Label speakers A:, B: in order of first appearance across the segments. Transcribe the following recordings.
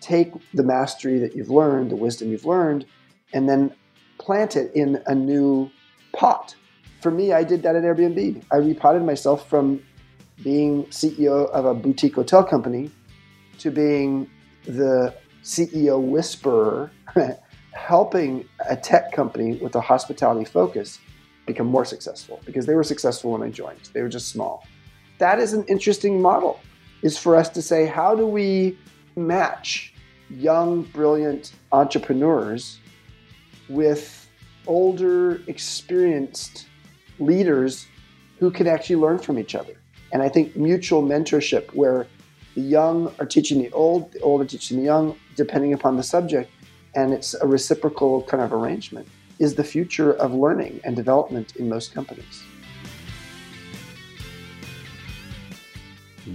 A: take the mastery that you've learned, the wisdom you've learned, and then plant it in a new pot. For me, I did that at Airbnb. I repotted myself from being CEO of a boutique hotel company to being the CEO whisperer, helping a tech company with a hospitality focus become more successful because they were successful when I joined. They were just small. That is an interesting model, is for us to say, how do we match young, brilliant entrepreneurs with older, experienced leaders who can actually learn from each other? And I think mutual mentorship, where the young are teaching the old, the old are teaching the young, depending upon the subject, and it's a reciprocal kind of arrangement, is the future of learning and development in most companies.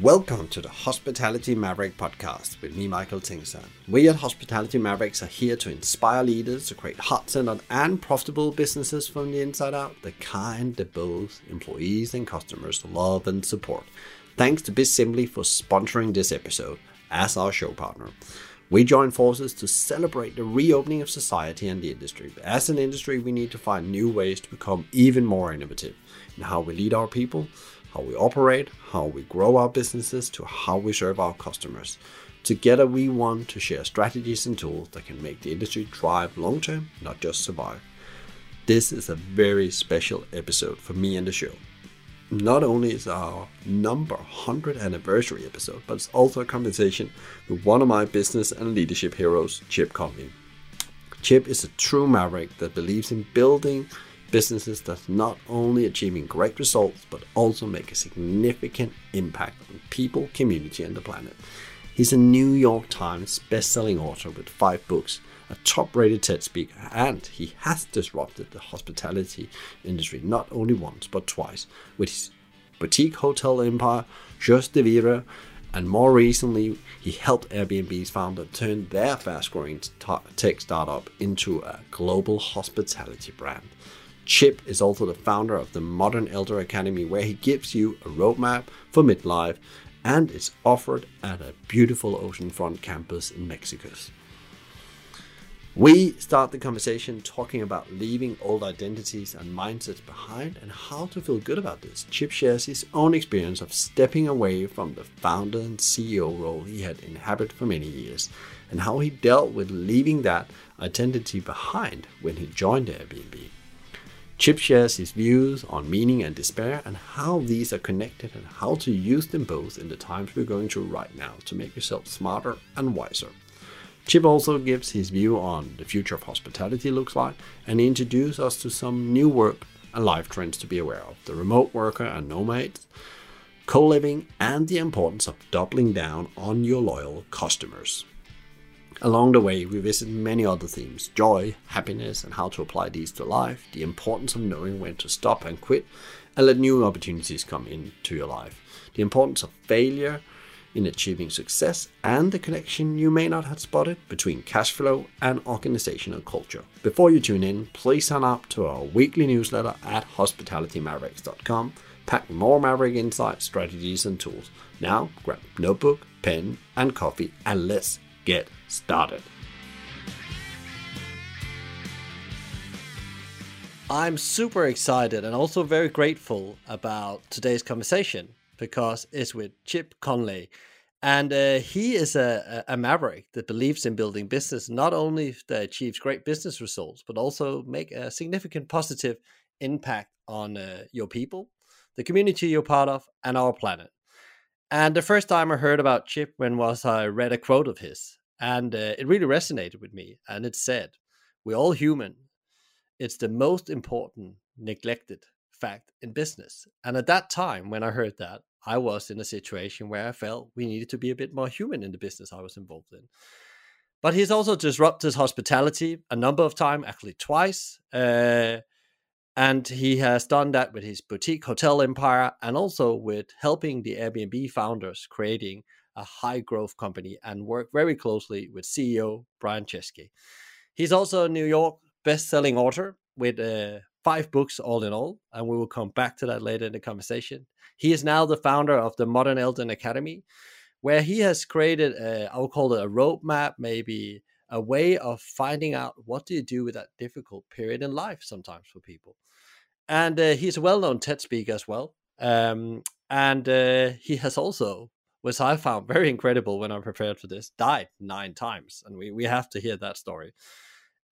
B: Welcome to the Hospitality Maverick podcast with me, Michael Tingsager. We at Hospitality Mavericks are here to inspire leaders to create heart centered and profitable businesses from the inside out, the kind that both employees and customers love and support. Thanks to Bizimply for sponsoring this episode as our show partner. We join forces to celebrate the reopening of society and the industry. As an industry, we need to find new ways to become even more innovative in how we lead our people how we operate, how we grow our businesses, to how we serve our customers. Together, we want to share strategies and tools that can make the industry thrive long term, not just survive. This is a very special episode for me and the show. Not only is our number 100 anniversary episode, but it's also a conversation with one of my business and leadership heroes, Chip Conley. Chip is a true maverick that believes in building businesses that's not only achieving great results, but also make a significant impact on people, community, and the planet. He's a New York Times best-selling author with five books, a top-rated TED speaker, and he has disrupted the hospitality industry not only once but twice with his boutique hotel empire, Joie de Vivre, and more recently, he helped Airbnb's founder turn their fast-growing tech startup into a global hospitality brand. Chip is also the founder of the Modern Elder Academy, where he gives you a roadmap for midlife and it's offered at a beautiful oceanfront campus in Mexico. We start the conversation talking about leaving old identities and mindsets behind and how to feel good about this. Chip shares his own experience of stepping away from the founder and CEO role he had inhabited for many years and how he dealt with leaving that identity behind when he joined Airbnb. Chip shares his views on meaning and despair and how these are connected and how to use them both in the times we're going through right now to make yourself smarter and wiser. Chip also gives his view on the future of hospitality looks like and introduces us to some new work and life trends to be aware of the remote worker and nomads, co living, and the importance of doubling down on your loyal customers. Along the way, we visit many other themes joy, happiness, and how to apply these to life, the importance of knowing when to stop and quit, and let new opportunities come into your life, the importance of failure in achieving success, and the connection you may not have spotted between cash flow and organizational culture. Before you tune in, please sign up to our weekly newsletter at hospitalitymavericks.com, pack more Maverick insights, strategies, and tools. Now, grab notebook, pen, and coffee, and let's get started. I'm super excited and also very grateful about today's conversation because it's with Chip Conley. And uh, he is a, a, maverick that believes in building business, not only that achieves great business results, but also make a significant positive impact on uh, your people, the community you're part of, and our planet. And the first time I heard about Chip when was I read a quote of his, and uh, it really resonated with me. And it said, We're all human. It's the most important neglected fact in business. And at that time, when I heard that, I was in a situation where I felt we needed to be a bit more human in the business I was involved in. But he's also disrupted hospitality a number of times, actually twice. Uh, and he has done that with his boutique hotel empire and also with helping the Airbnb founders creating a high growth company and work very closely with CEO Brian Chesky. He's also a New York best-selling author with uh, five books all in all, and we will come back to that later in the conversation. He is now the founder of the Modern Elder Academy,
C: where he has created, a, I would call it a roadmap, maybe a way of finding out what do you do with that difficult period in life sometimes for people. And uh, he's a well-known TED speaker as well. Um, and uh, he has also, which I found very incredible when I prepared for this, died nine times, and we we have to hear that story.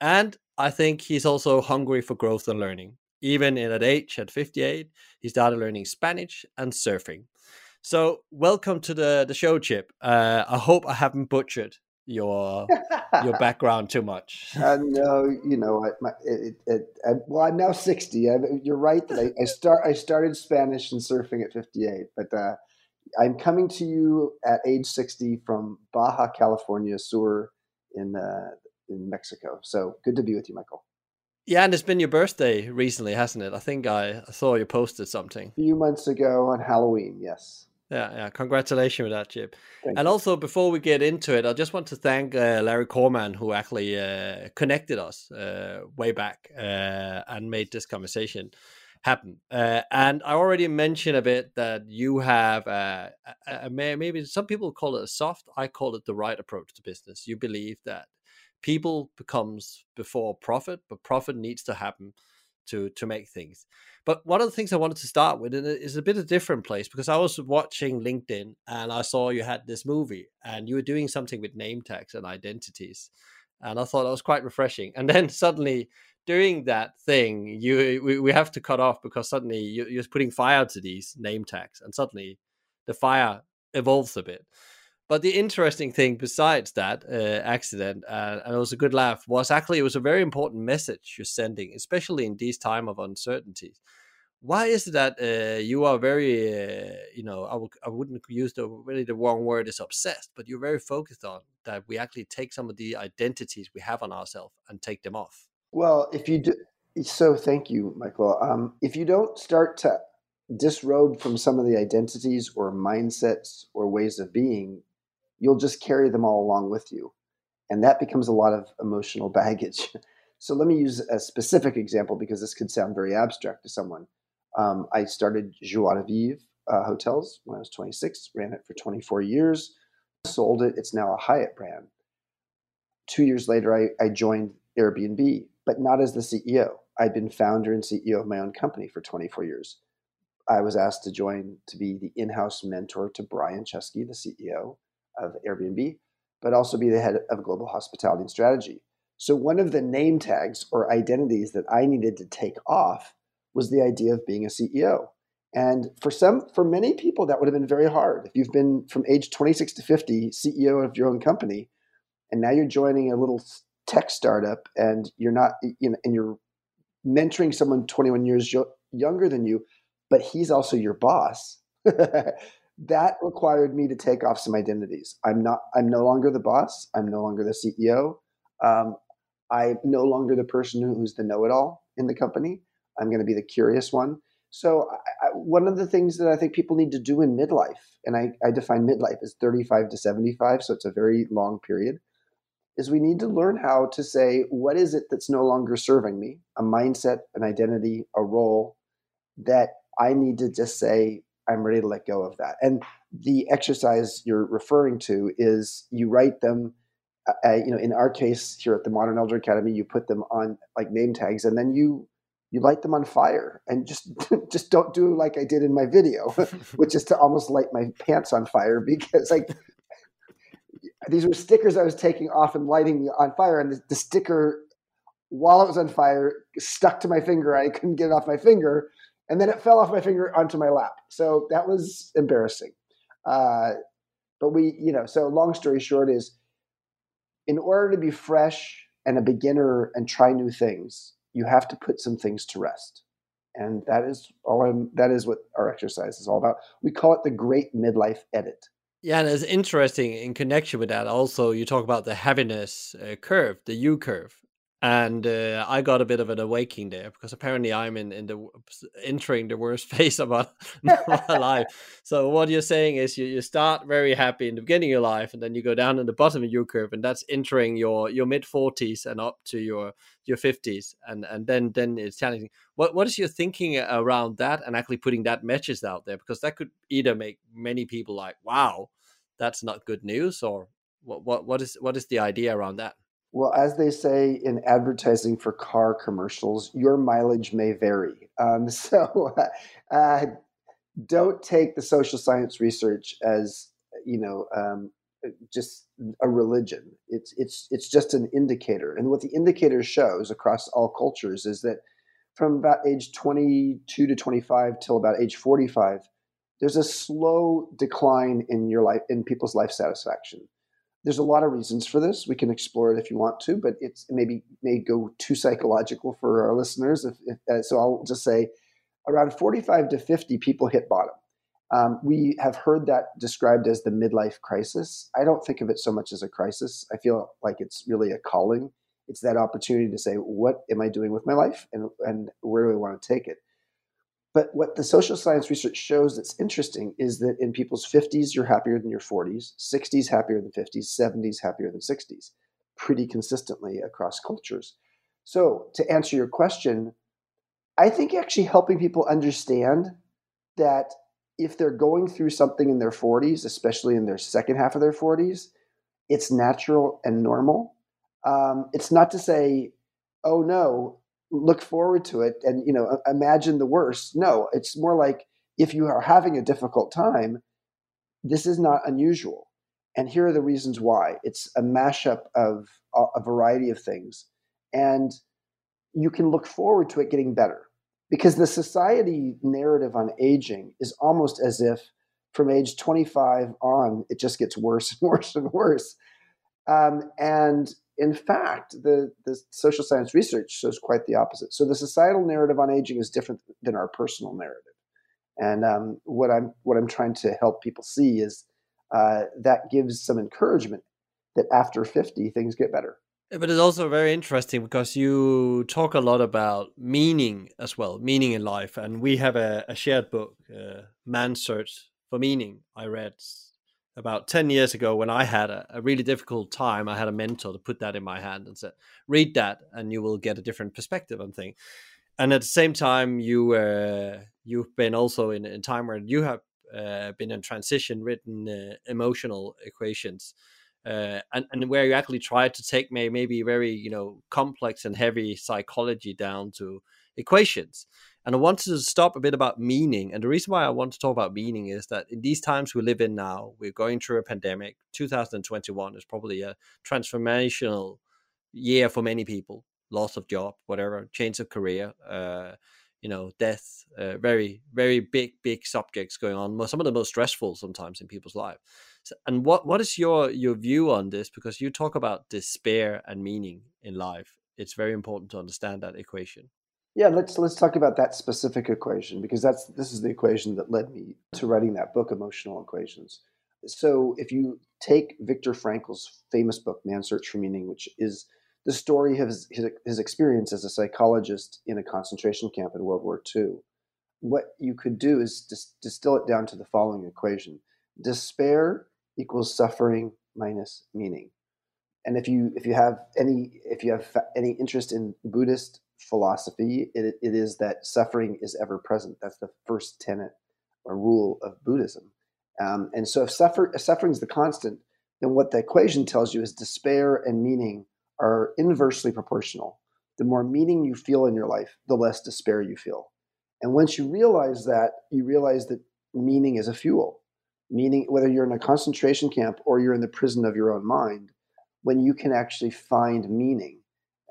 C: And I think he's also hungry for growth and learning. Even at age at 58, he started learning Spanish and surfing. So, welcome to the the show, Chip. Uh, I hope I haven't butchered your your background too much.
A: Uh, no, you know, my, it, it, it, well, I'm now 60. I, you're right that I, I, start I started Spanish and surfing at 58, but uh, I'm coming to you at age 60 from Baja California Sur in uh, in Mexico. So good to be with you, Michael.
C: Yeah, and it's been your birthday recently, hasn't it? I think I saw you posted something
A: a few months ago on Halloween. Yes.
C: Yeah, yeah. Congratulations with that, Chip. Thank and you. also, before we get into it, I just want to thank uh, Larry Corman, who actually uh, connected us uh, way back uh, and made this conversation happen. Uh, and I already mentioned a bit that you have uh, a, a, maybe some people call it a soft. I call it the right approach to business. You believe that people becomes before profit, but profit needs to happen to to make things. But one of the things I wanted to start with is a bit of a different place because I was watching LinkedIn and I saw you had this movie and you were doing something with name tags and identities. And I thought that was quite refreshing. And then suddenly doing that thing, you we, we have to cut off because suddenly you, you're putting fire to these name tags and suddenly the fire evolves a bit. But the interesting thing, besides that uh, accident, uh, and it was a good laugh, was actually it was a very important message you're sending, especially in these time of uncertainty. Why is it that uh, you are very, uh, you know, I w- I wouldn't use the really the wrong word is obsessed, but you're very focused on that we actually take some of the identities we have on ourselves and take them off.
A: Well, if you do, so thank you, Michael. Um, if you don't start to disrobe from some of the identities or mindsets or ways of being you'll just carry them all along with you. And that becomes a lot of emotional baggage. so let me use a specific example because this could sound very abstract to someone. Um, I started Joie de Vivre uh, Hotels when I was 26, ran it for 24 years, sold it. It's now a Hyatt brand. Two years later, I, I joined Airbnb, but not as the CEO. I'd been founder and CEO of my own company for 24 years. I was asked to join to be the in house mentor to Brian Chesky, the CEO of Airbnb, but also be the head of global hospitality and strategy. So, one of the name tags or identities that I needed to take off was the idea of being a CEO. And for some, for many people, that would have been very hard. If you've been from age 26 to 50, CEO of your own company, and now you're joining a little tech startup and you're not, you know, and you're mentoring someone 21 years younger than you, but he's also your boss. that required me to take off some identities. I'm not. I'm no longer the boss. I'm no longer the CEO. Um, I'm no longer the person who's the know-it-all in the company. I'm going to be the curious one. So, I, one of the things that I think people need to do in midlife, and I, I define midlife as 35 to 75, so it's a very long period, is we need to learn how to say, what is it that's no longer serving me? A mindset, an identity, a role that I need to just say, I'm ready to let go of that. And the exercise you're referring to is you write them. Uh, uh, you know, in our case here at the Modern Elder Academy, you put them on like name tags, and then you you light them on fire, and just just don't do like I did in my video, which is to almost light my pants on fire because like these were stickers I was taking off and lighting on fire, and the, the sticker while it was on fire stuck to my finger. I couldn't get it off my finger and then it fell off my finger onto my lap. So that was embarrassing. Uh, but we, you know, so long story short is in order to be fresh and a beginner and try new things, you have to put some things to rest. And that is all I'm, that is what our exercise is all about. We call it the great midlife edit.
C: Yeah, and it's interesting in connection with that. Also, you talk about the happiness uh, curve, the U curve, and uh, I got a bit of an awakening there because apparently I'm in, in the entering the worst phase of my, my life. So what you're saying is you, you start very happy in the beginning of your life, and then you go down in the bottom of your curve, and that's entering your your mid 40s and up to your your 50s, and and then then it's challenging. What what is your thinking around that, and actually putting that message out there because that could either make many people like, wow, that's not good news, or what what what is what is the idea around that?
A: Well, as they say in advertising for car commercials, your mileage may vary. Um, so uh, don't take the social science research as you know um, just a religion. It's it's it's just an indicator, and what the indicator shows across all cultures is that from about age 22 to 25 till about age 45, there's a slow decline in your life in people's life satisfaction. There's a lot of reasons for this. We can explore it if you want to, but it's maybe may go too psychological for our listeners. If, if uh, so, I'll just say around 45 to 50 people hit bottom. Um, we have heard that described as the midlife crisis. I don't think of it so much as a crisis. I feel like it's really a calling. It's that opportunity to say, what am I doing with my life and, and where do I want to take it? But what the social science research shows that's interesting is that in people's 50s, you're happier than your 40s, 60s, happier than 50s, 70s, happier than 60s, pretty consistently across cultures. So, to answer your question, I think actually helping people understand that if they're going through something in their 40s, especially in their second half of their 40s, it's natural and normal. Um, it's not to say, oh no, look forward to it and you know imagine the worst. No, it's more like if you are having a difficult time, this is not unusual. And here are the reasons why. It's a mashup of a, variety of things, and you can look forward to it getting better because the society narrative on aging is almost as if from age 25 on it just gets worse and worse and worse um, and in fact the, the social science research shows quite the opposite. So the societal narrative on aging is different than our personal narrative. And um, what i'm what i'm trying to help people see is uh, that gives some encouragement that after 50 things get better.
C: But it's also very interesting because you talk a lot about meaning as well, meaning in life. And we have a, a shared book, uh, Man's Search for Meaning, I read about 10 years ago when I had a, a, really difficult time. I had a mentor to put that in my hand and said, read that and you will get a different perspective on things. And at the same time, you, uh, you've been also in a time where you have uh, been in transition, written uh, emotional equations uh, and, and where you actually try to take may, maybe very you know complex and heavy psychology down to equations and i wanted to stop a bit about meaning and the reason why i want to talk about meaning is that in these times we live in now we're going through a pandemic 2021 is probably a transformational year for many people loss of job whatever change of career uh, you know death uh, very very big big subjects going on some of the most stressful sometimes in people's life so, and what what is your your view on this? Because you talk about despair and meaning in life. It's very important to understand that equation.
A: Yeah, let's let's talk about that specific equation because that's this is the equation that led me to writing that book, Emotional Equations. So if you take Viktor Frankl's famous book, Man's Search for Meaning, which is the story of his, his, his experience as a psychologist in a concentration camp in World War II, what you could do is dis- distill it down to the following equation: despair equals suffering minus meaning. And if you if you have any if you have any interest in Buddhist philosophy, it, it is that suffering is ever present. That's the first tenet or rule of Buddhism. Um, and so if, suffer, if suffering is the constant, then what the equation tells you is despair and meaning are inversely proportional. The more meaning you feel in your life, the less despair you feel. And once you realize that, you realize that meaning is a fuel meaning whether you're in a concentration camp or you're in the prison of your own mind, when you can actually find meaning,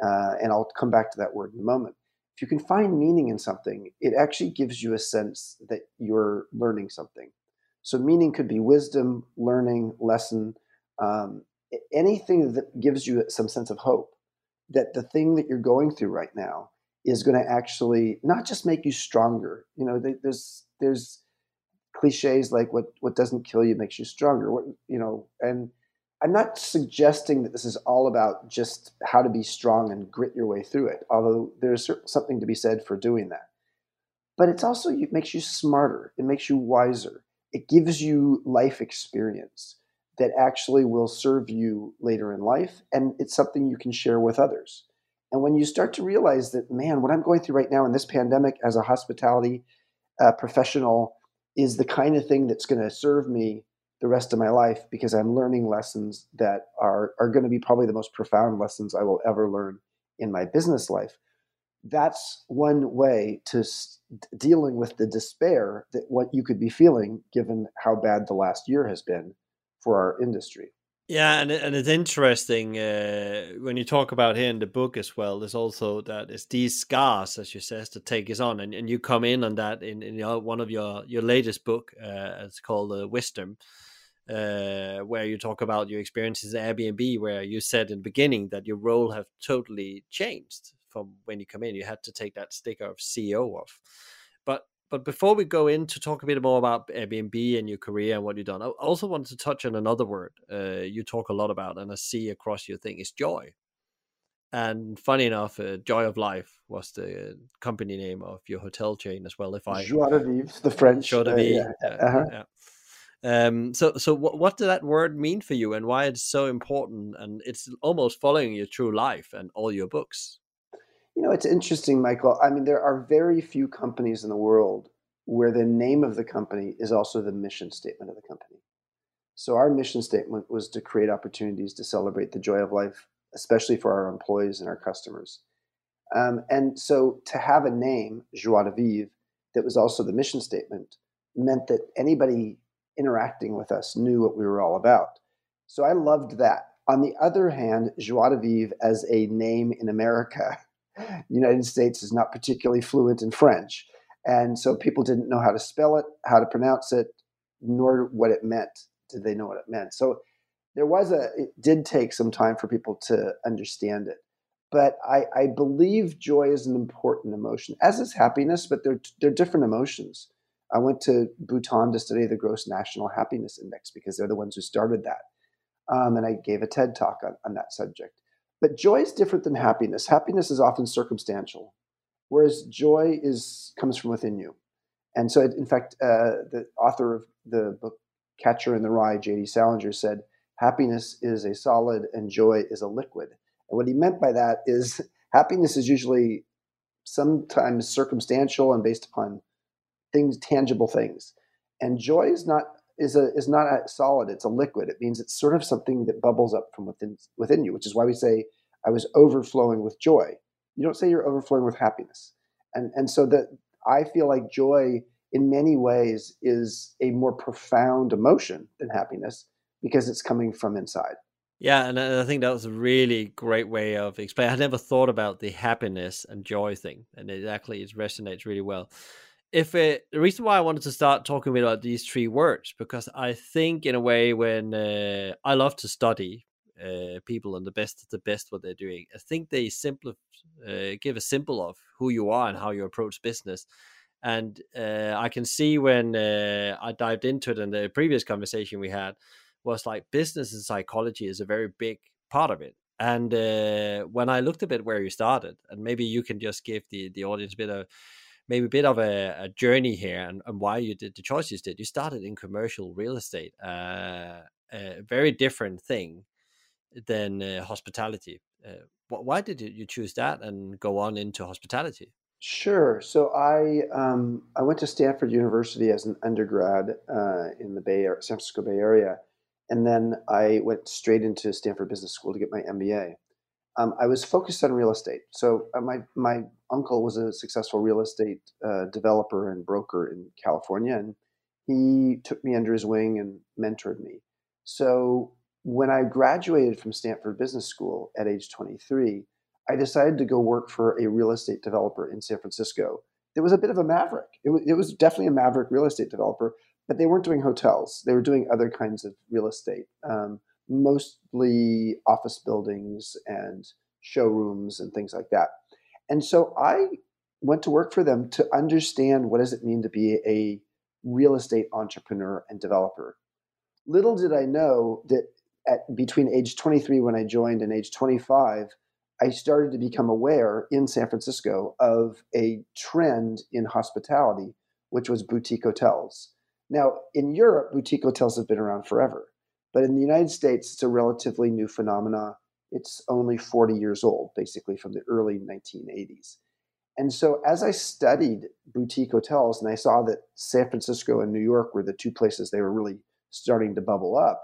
A: uh, and I'll come back to that word in a moment. If you can find meaning in something, it actually gives you a sense that you're learning something. So, meaning could be wisdom, learning, lesson, um, anything that gives you some sense of hope that the thing that you're going through right now is going to actually not just make you stronger. You know, there's there's cliches like what what doesn't kill you makes you stronger what you know and i'm not suggesting that this is all about just how to be strong and grit your way through it although there's something to be said for doing that. But it's also it makes you smarter. It makes you wiser. It gives you life experience that actually will serve you later in life and it's something you can share with others. And when you start to realize that man what i'm going through right now in this pandemic as a hospitality uh, professional is the kind of thing that's going to serve me the rest of my life because I'm learning lessons that are, are going to be probably the most profound lessons I will ever learn in my business life. That's one way to s- dealing with the despair that what you could be feeling given how bad the last year has been for our industry.
C: Yeah, and and it's interesting uh, when you talk about here in the book as well. There's also that it's these scars, as you says, to take us on, and, and you come in on that in, in your, one of your your latest book. Uh, it's called uh, Wisdom, uh, where you talk about your experiences at Airbnb, where you said in the beginning that your role have totally changed from when you come in. You had to take that sticker of CEO off, but but before we go in to talk a bit more about Airbnb and your career and what you've done, I also wanted to touch on another word uh, you talk a lot about, and I see across your thing is joy. And funny enough, uh, Joy of Life was the company name of your hotel chain as well. If I
A: joie de vivre, the French.
C: Joie de vivre. Uh, yeah. Uh-huh. yeah. Um, so, so what, what did that word mean for you, and why it's so important? And it's almost following you through life and all your books.
A: You know, it's interesting, Michael. I mean, there are very few companies in the world where the name of the company is also the mission statement of the company. So, our mission statement was to create opportunities to celebrate the joy of life, especially for our employees and our customers. Um, and so, to have a name, Joie de Vivre, that was also the mission statement meant that anybody interacting with us knew what we were all about. So, I loved that. On the other hand, Joie de Vivre as a name in America the United States is not particularly fluent in French. And so people didn't know how to spell it, how to pronounce it, nor what it meant. Did they know what it meant? So there was a, it did take some time for people to understand it. But I, I believe joy is an important emotion, as is happiness, but they're, they're different emotions. I went to Bhutan to study the Gross National Happiness Index because they're the ones who started that. Um, and I gave a TED talk on, on that subject. But joy is different than happiness. Happiness is often circumstantial, whereas joy is comes from within you. And so, in fact, uh, the author of the book Catcher in the Rye, J.D. Salinger, said, "Happiness is a solid, and joy is a liquid." And what he meant by that is happiness is usually sometimes circumstantial and based upon things, tangible things, and joy is not is a is not a solid. It's a liquid. It means it's sort of something that bubbles up from within within you, which is why we say I was overflowing with joy. You don't say you're overflowing with happiness. And and so that I feel like joy in many ways is a more profound emotion than happiness because it's coming from inside.
C: Yeah, and I think that was a really great way of explaining. I never thought about the happiness and joy thing, and it actually it resonates really well if it, the reason why I wanted to start talking about these three words because I think in a way when uh, I love to study uh, people and the best of the best what they're doing, I think they simple uh, give a symbol of who you are and how you approach business. And uh, I can see when uh, I dived into it in the previous conversation we had was like business and psychology is a very big part of it. And uh, when I looked a bit where you started, and maybe you can just give the the audience a bit of maybe a bit of a, a journey here and, and, why you did the choices you did. You started in commercial real estate, uh, a very different thing than uh, hospitality. Uh, why did you choose that and go on into hospitality?
A: Sure. So I um, I went to Stanford University as an undergrad uh, in the Bay San Francisco Bay Area, and then I went straight into Stanford Business School to get my MBA um, I was focused on real estate. So uh, my my uncle was a successful real estate uh, developer and broker in California, and he took me under his wing and mentored me. So when I graduated from Stanford Business School at age 23, I decided to go work for a real estate developer in San Francisco. It was a bit of a maverick. It was, it was definitely a maverick real estate developer, but they weren't doing hotels. They were doing other kinds of real estate. Um, mostly office buildings and showrooms and things like that. And so I went to work for them to understand what does it mean to be a real estate entrepreneur and developer. Little did I know that at between age 23 when I joined and age 25, I started to become aware in San Francisco of a trend in hospitality, which was boutique hotels. Now, in Europe, boutique hotels have been around forever. But in the United States, it's a relatively new phenomenon. It's only 40 years old, basically from the early 1980s. And so as I studied boutique hotels and I saw that San Francisco and New York were the two places they were really starting to bubble up,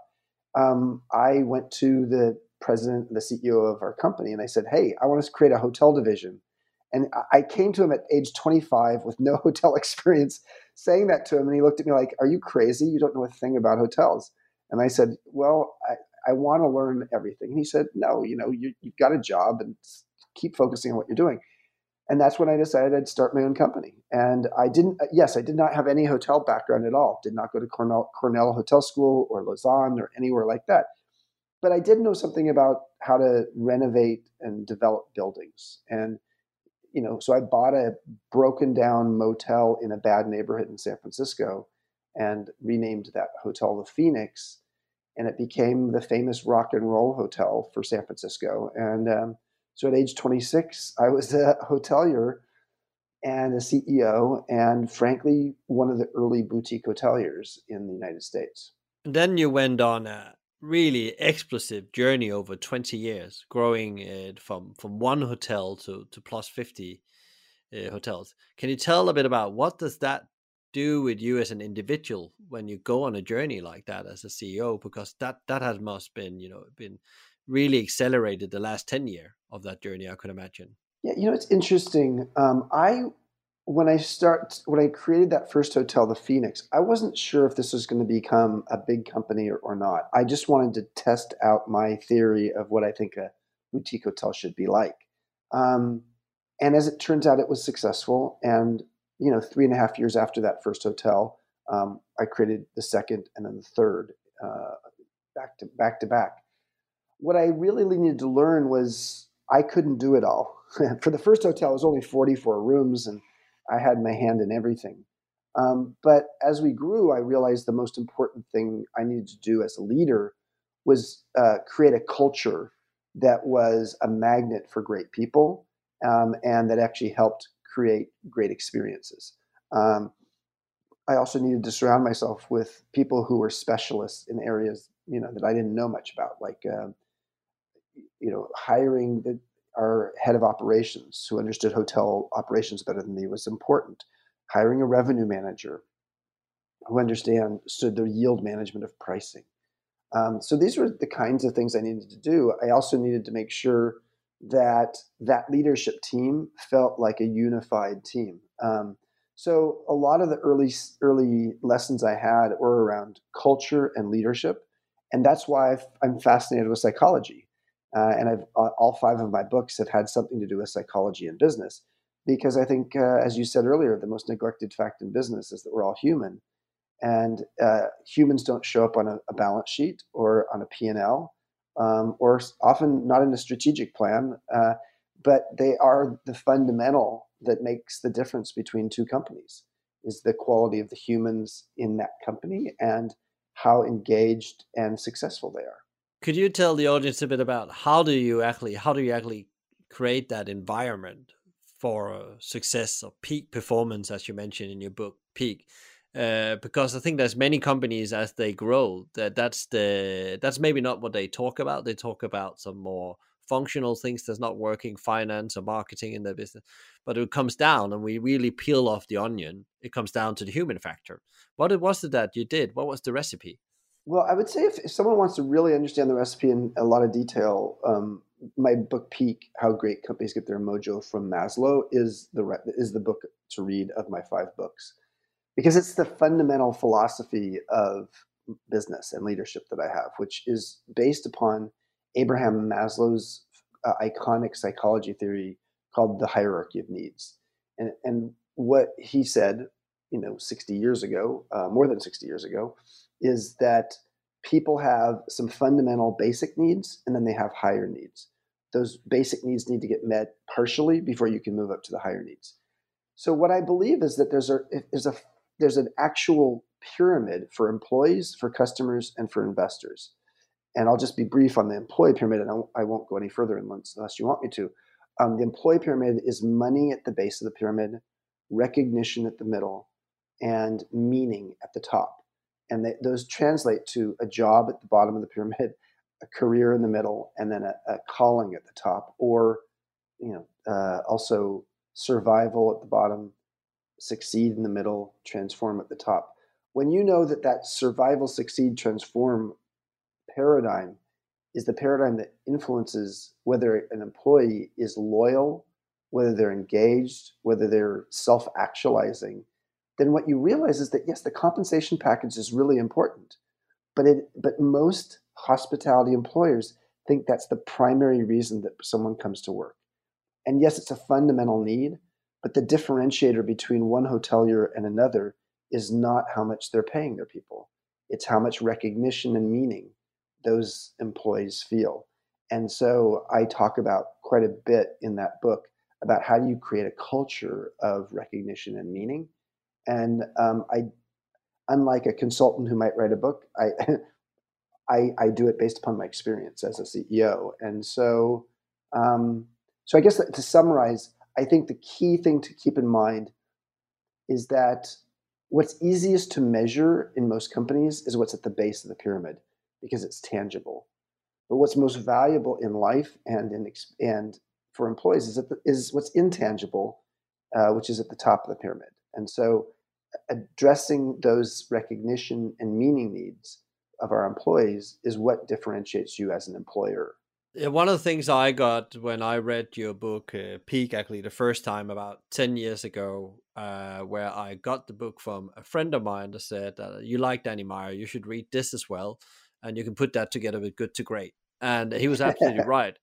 A: um, I went to the president, and the CEO of our company, and I said, "Hey, I want to create a hotel division." And I came to him at age 25 with no hotel experience, saying that to him, and he looked at me like, "Are you crazy? You don't know a thing about hotels." And I said, "Well, I, I want to learn everything." And he said, "No, you know, you, you've got a job, and keep focusing on what you're doing." And that's when I decided I'd start my own company. And I didn't, uh, yes, I did not have any hotel background at all. Did not go to Cornell, Cornell Hotel School or Lausanne or anywhere like that. But I did know something about how to renovate and develop buildings. And, you know, so I bought a broken down motel in a bad neighborhood in San Francisco and renamed that hotel the Phoenix. And it became the famous rock and roll hotel for San Francisco. And, um, so at age 26, I was a hotelier and a CEO, and frankly, one of the early boutique hoteliers in the United States.
C: And then you went on a really explosive journey over 20 years, growing it from, from one hotel to, to plus 50 uh, hotels. Can you tell a bit about what does that do with you as an individual when you go on a journey like that as a CEO? Because that that has must been you know been really accelerated the last 10 year of that journey i could imagine.
A: Yeah you know it's interesting um, i when i start when i created that first hotel the phoenix i wasn't sure if this was going to become a big company or, or not. I just wanted to test out my theory of what i think a boutique hotel should be like. Um, and as it turns out it was successful and you know three and a half years after that first hotel um, i created the second and then the third uh, back to back to back what I really needed to learn was I couldn't do it all. For the first hotel, it was only 44 rooms, and I had my hand in everything. Um, but as we grew, I realized the most important thing I needed to do as a leader was uh, create a culture that was a magnet for great people um, and that actually helped create great experiences. Um, I also needed to surround myself with people who were specialists in areas you know that I didn't know much about, like uh, you know, hiring the, our head of operations who understood hotel operations better than me was important. Hiring a revenue manager who understood the yield management of pricing. Um, so these were the kinds of things I needed to do. I also needed to make sure that that leadership team felt like a unified team. Um, so a lot of the early early lessons I had were around culture and leadership, and that's why i am fascinated with psychology. Uh, and I've all five of my books have had something to do with psychology and business, because I think, uh, as you said earlier, the most neglected fact in business is that we're all human, and uh, humans don't show up on a, a, balance sheet or on a P and L, um, or often not in a strategic plan, uh, but they are the fundamental that makes the difference between two companies. Is the quality of the humans in that company and how engaged and successful they are.
C: Could you tell the audience a bit about how do you actually how do you actually create that environment for success or peak performance, as you mentioned in your book, peak? Uh, because I think there's many companies as they grow that that's the that's maybe not what they talk about. They talk about some more functional things that's not working, finance or marketing in their business. But it comes down, and we really peel off the onion. It comes down to the human factor. What it was it that you did? What was the recipe?
A: Well, I would say if, if someone wants to really understand the recipe in a lot of detail, um, my book Peak: How Great Companies Get Their Mojo from Maslow is the is the book to read of my five books because it's the fundamental philosophy of business and leadership that I have, which is based upon Abraham Maslow's uh, iconic psychology theory called the hierarchy of needs. And, and what he said, you know, 60 years ago, uh, more than 60 years ago, is that people have some fundamental basic needs and then they have higher needs. Those basic needs need to get met partially before you can move up to the higher needs. So what I believe is that there's a there's a there's an actual pyramid for employees, for customers, and for investors. And I'll just be brief on the employee pyramid, and I won't go any further unless, you want me to. Um, the employee pyramid is money at the base of the pyramid, recognition at the middle, and meaning at the top and they, those translate to a job at the bottom of the pyramid, a career in the middle, and then a, a calling at the top, or you know, uh, also survival at the bottom, succeed in the middle, transform at the top. when you know that that survival, succeed, transform paradigm is the paradigm that influences whether an employee is loyal, whether they're engaged, whether they're self actualizing, then what you realize is that yes, the compensation package is really important, but it but most hospitality employers think that's the primary reason that someone comes to work. And yes, it's a fundamental need, but the differentiator between one hotelier and another is not how much they're paying their people. It's how much recognition and meaning those employees feel. And so I talk about quite a bit in that book about how do you create a culture of recognition and meaning. And um, I, unlike a consultant who might write a book, I, I, I do it based upon my experience as a CEO. And so, um, so I guess to summarize, I think the key thing to keep in mind is that what's easiest to measure in most companies is what's at the base of the pyramid because it's tangible. But what's most valuable in life and in and for employees is, the, is what's intangible, uh, which is at the top of the pyramid. And so, addressing those recognition and meaning needs of our employees is what differentiates you as an employer.
C: Yeah, one of the things I got when I read your book, uh, Peak, actually, the first time about 10 years ago, uh, where I got the book from a friend of mine that said, uh, You like Danny Meyer, you should read this as well. And you can put that together with Good to Great. And he was absolutely right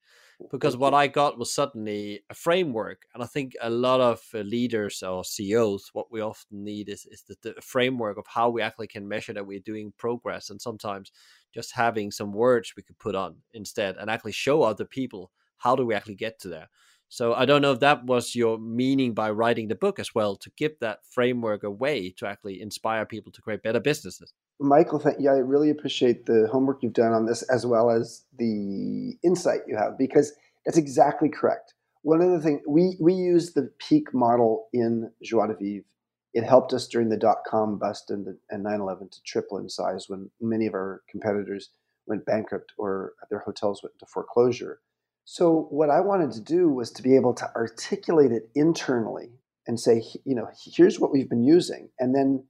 C: because what I got was suddenly a framework, and I think a lot of uh, leaders or CEOs, what we often need is is the, the, framework of how we actually can measure that we're doing progress, and sometimes just having some words we could put on instead, and actually show other people how do we actually get to there. So I don't know if that was your meaning by writing the book as well to give that framework a way to actually inspire people to create better businesses.
A: Michael, thank, yeah, I really appreciate the homework you've done on this as well as the insight you have because that's exactly correct. One of the things we we use the peak model in Joie de Vivre. It helped us during the dot com bust and, the, and 9/11 to triple in size when many of our competitors went bankrupt or their hotels went into foreclosure. So what I wanted to do was to be able to articulate it internally and say, you know, here's what we've been using, and then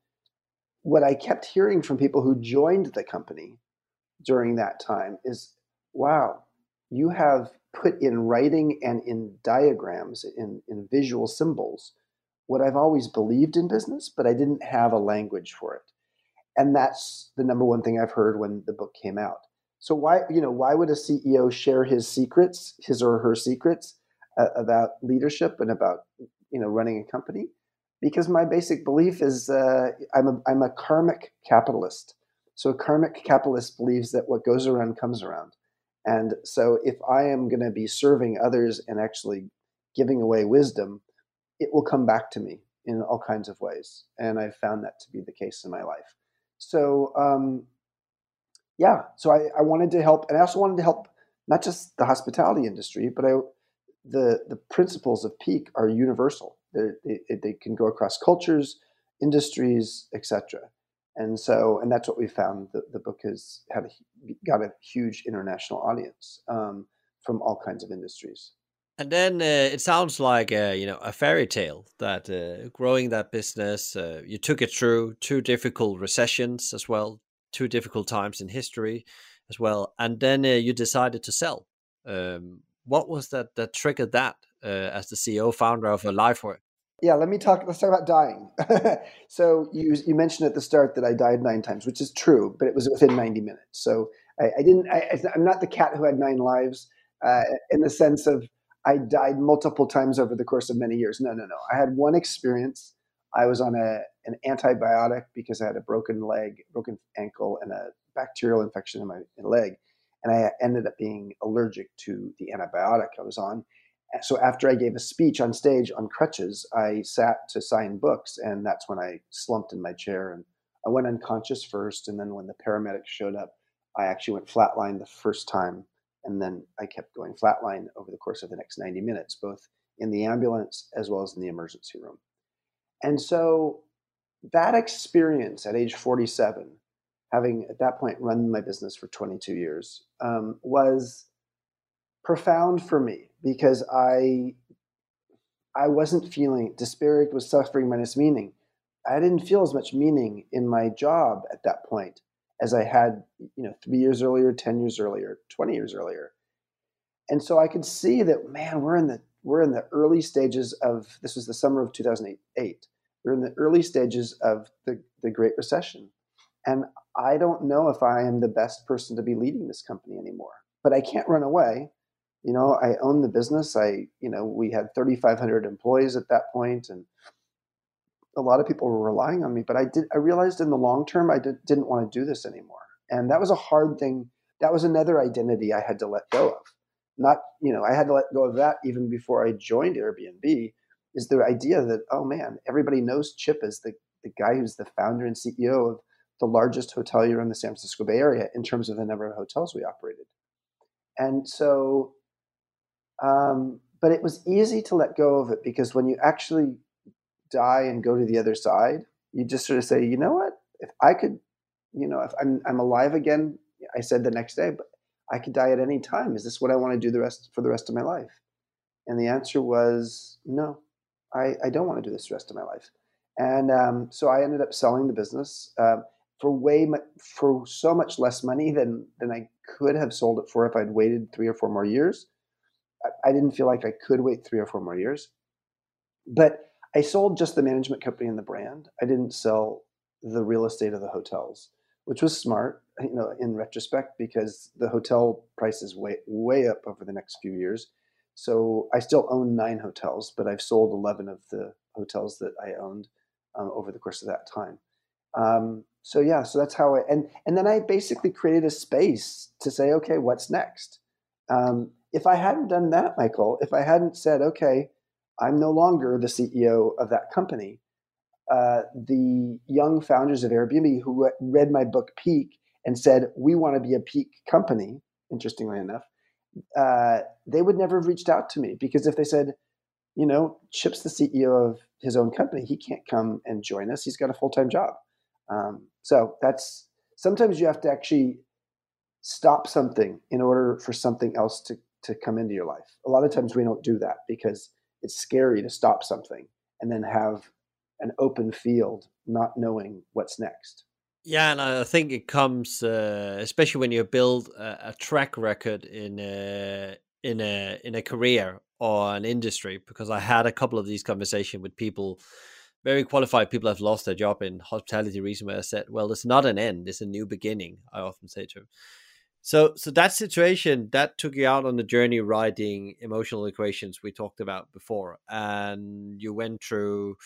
A: what I kept hearing from people who joined the company during that time is, wow, you have put in writing and in diagrams, in, in visual symbols, what I've always believed in business, but I didn't have a language for it. And that's the number one thing I've heard when the book came out. So why, you know, why would a CEO share his secrets, his or her secrets uh, about leadership and about, you know, running a company? because my basic belief is uh, I'm, a, I'm a karmic capitalist. So a karmic capitalist believes that what goes around comes around. And so if I am going to be serving others and actually giving away wisdom, it will come back to me in all kinds of ways. And I've found that to be the case in my life. So, um, yeah, so I, I wanted to help, and I also wanted to help not just the hospitality industry, but I, the, the principles of peak are universal they, they can go across cultures, industries, etc. And so, and that's what we found. The, the book has had a, got a huge international audience um, from all kinds of industries.
C: And then uh, it sounds like a, you know a fairy tale that uh, growing that business, uh, you took it through two difficult recessions as well, two difficult times in history as well, and then uh, you decided to sell. Um, what was that that triggered that uh, as the CEO founder of LifeWork?
A: Yeah, let me talk. Let's talk about dying. so you you mentioned at the start that I died nine times, which is true, but it was within ninety minutes. So I, I didn't. I, am not the cat who had nine lives uh, in the sense of I died multiple times over the course of many years. No, no, no. I had one experience. I was on a an antibiotic because I had a broken leg, broken ankle, and a bacterial infection in my leg, and I ended up being allergic to the antibiotic I was on so after I gave a speech on stage on crutches, I sat to sign books, and that's when I slumped in my chair and I went unconscious first, and then when the paramedics showed up, I actually went flatline the first time, and then I kept going flatline over the course of the next 90 minutes, both in the ambulance as well as in the emergency room. And so that experience at age 47, having at that point run my business for 22 years, um, was profound for me because I I wasn't feeling Disparate was suffering minus meaning. I didn't feel as much meaning in my job at that point as I had, you know, three years earlier, 10 years earlier, 20 years earlier. And so I could see that, man, we're in the we're in the early stages of this was the summer of 2008. We're in the early stages of the, the Great Recession. And I don't know if I am the best person to be leading this company anymore. But I can't run away. You know, I own the business. I, you know, we had 3,500 employees at that point, and a lot of people were relying on me. But I did. I realized in the long term, I did, didn't want to do this anymore, and that was a hard thing. That was another identity I had to let go of. Not, you know, I had to let go of that even before I joined Airbnb. Is the idea that oh man, everybody knows Chip as the the guy who's the founder and CEO of the largest hotelier in the San Francisco Bay Area in terms of the number of hotels we operated. And so, um, but it was easy to let go of it because when you actually die and go to the other side, you just sort of say, you know what? If I could, you know, if I'm, I'm alive again, I said the next day, but I could die at any time. Is this what I want to do the rest for the rest of my life? And the answer was no, I, I don't want to do this the rest of my life. And um, so I ended up selling the business. Uh, for way for so much less money than than I could have sold it for if I'd waited three or four more years. I, I didn't feel like I could wait three or four more years, but I sold just the management company and the brand. I didn't sell the real estate of the hotels, which was smart, you know, in retrospect because the hotel prices way way up over the next few years. So I still own nine hotels, but I've sold eleven of the hotels that I owned um, over the course of that time. Um, so yeah, so that's how I and and then I basically created a space to say, okay, what's next? Um, if I hadn't done that, Michael, if I hadn't said, okay, I'm no longer the CEO of that company, uh, the young founders of Airbnb who re- read my book Peak and said, we want to be a peak company, interestingly enough, uh, they would never have reached out to me because if they said, you know, Chip's the CEO of his own company, he can't come and join us. He's got a full time job. Um, so that's sometimes you have to actually stop something in order for something else to, to come into your life. A lot of times we don't do that because it's scary to stop something and then have an open field, not knowing what's next.
C: Yeah, and I think it comes, uh, especially when you build a, a track record in a in a in a career or an industry. Because I had a couple of these conversations with people very qualified people have lost their job in hospitality Reason recently. I said, well, it's not an end; it's a new beginning. I often say to them. So, so that situation that took you out on the journey writing emotional equations we talked about before, and you went through